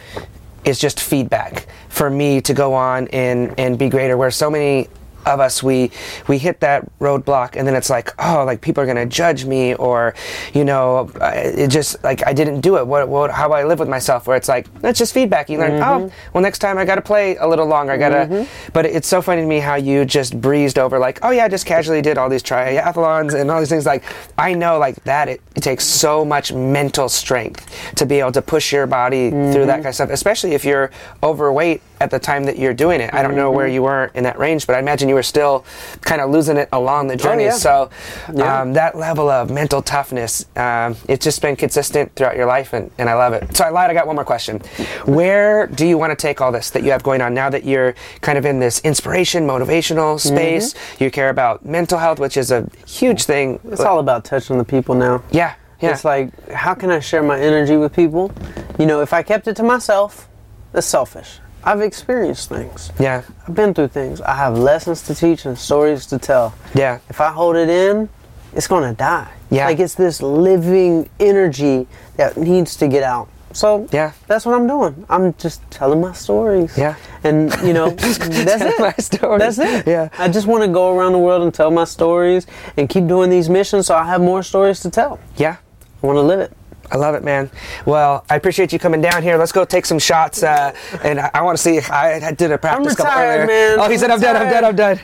is just feedback for me to go on and and be greater. Where so many of us we we hit that roadblock and then it's like oh like people are gonna judge me or you know it just like I didn't do it. What, what how do I live with myself? Where it's like that's just feedback. You learn oh mm-hmm. well next time I gotta play a little longer. I gotta mm-hmm. but it's so funny to me how you just breezed over like oh yeah I just casually did all these triathlons and all these things. Like I know like that it, it takes so much mental strength to be able to push your body through that mm-hmm. kind of stuff especially if you're overweight at the time that you're doing it I don't know where you were in that range but I imagine you were still kind of losing it along the journey yeah. so Yeah. um, that level of mental toughness um, it's just been consistent throughout your life and, and I love it so I lied I got one more question where do you want to take all this that you have going on now that you're kind of in this inspiration motivational space you care about mental health which is a huge thing It's all about touching the people now. yeah yeah It's like, how can I share my energy with people? You know, if I kept it to myself, that's selfish. I've experienced things. yeah I've been through things. I have lessons to teach and stories to tell. yeah If I hold it in, it's gonna die. Yeah. Like it's this living energy that needs to get out. So Yeah. that's what I'm doing. I'm just telling my stories. Yeah. And you know, that's it. my stories. That's it. Yeah. I just want to go around the world and tell my stories and keep doing these missions so I have more stories to tell. yeah I want to live it. I love it, man. Well, I appreciate you coming down here. Let's go take some shots, uh, and I, I want to see. I, I did a practice couple retired, earlier. man. Oh, he I'm said, "I'm done. I'm done. I'm done."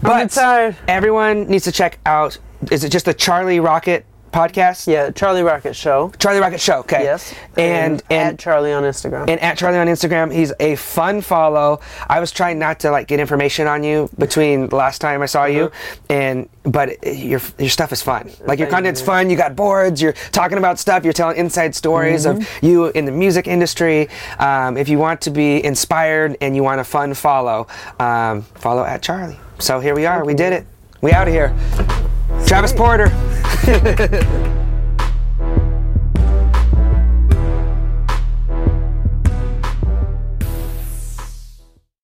But retired. everyone needs to check out. Is it just the Charlie Rocket podcast? Yeah, Charlie Rocket Show. Charlie Rocket Show. Okay. Yes. And at and Charlie on Instagram. and at Charlie on Instagram. He's a fun follow. I was trying not to like get information on you between the last time I saw you, and but your your stuff is fun. Like your content's fun. You got boards. You're talking about stuff. You're telling inside stories of you in the music industry. Um, if you want to be inspired and you want a fun follow, um, follow at Charlie. So here we are. We did it. We out of here. Travis Porter.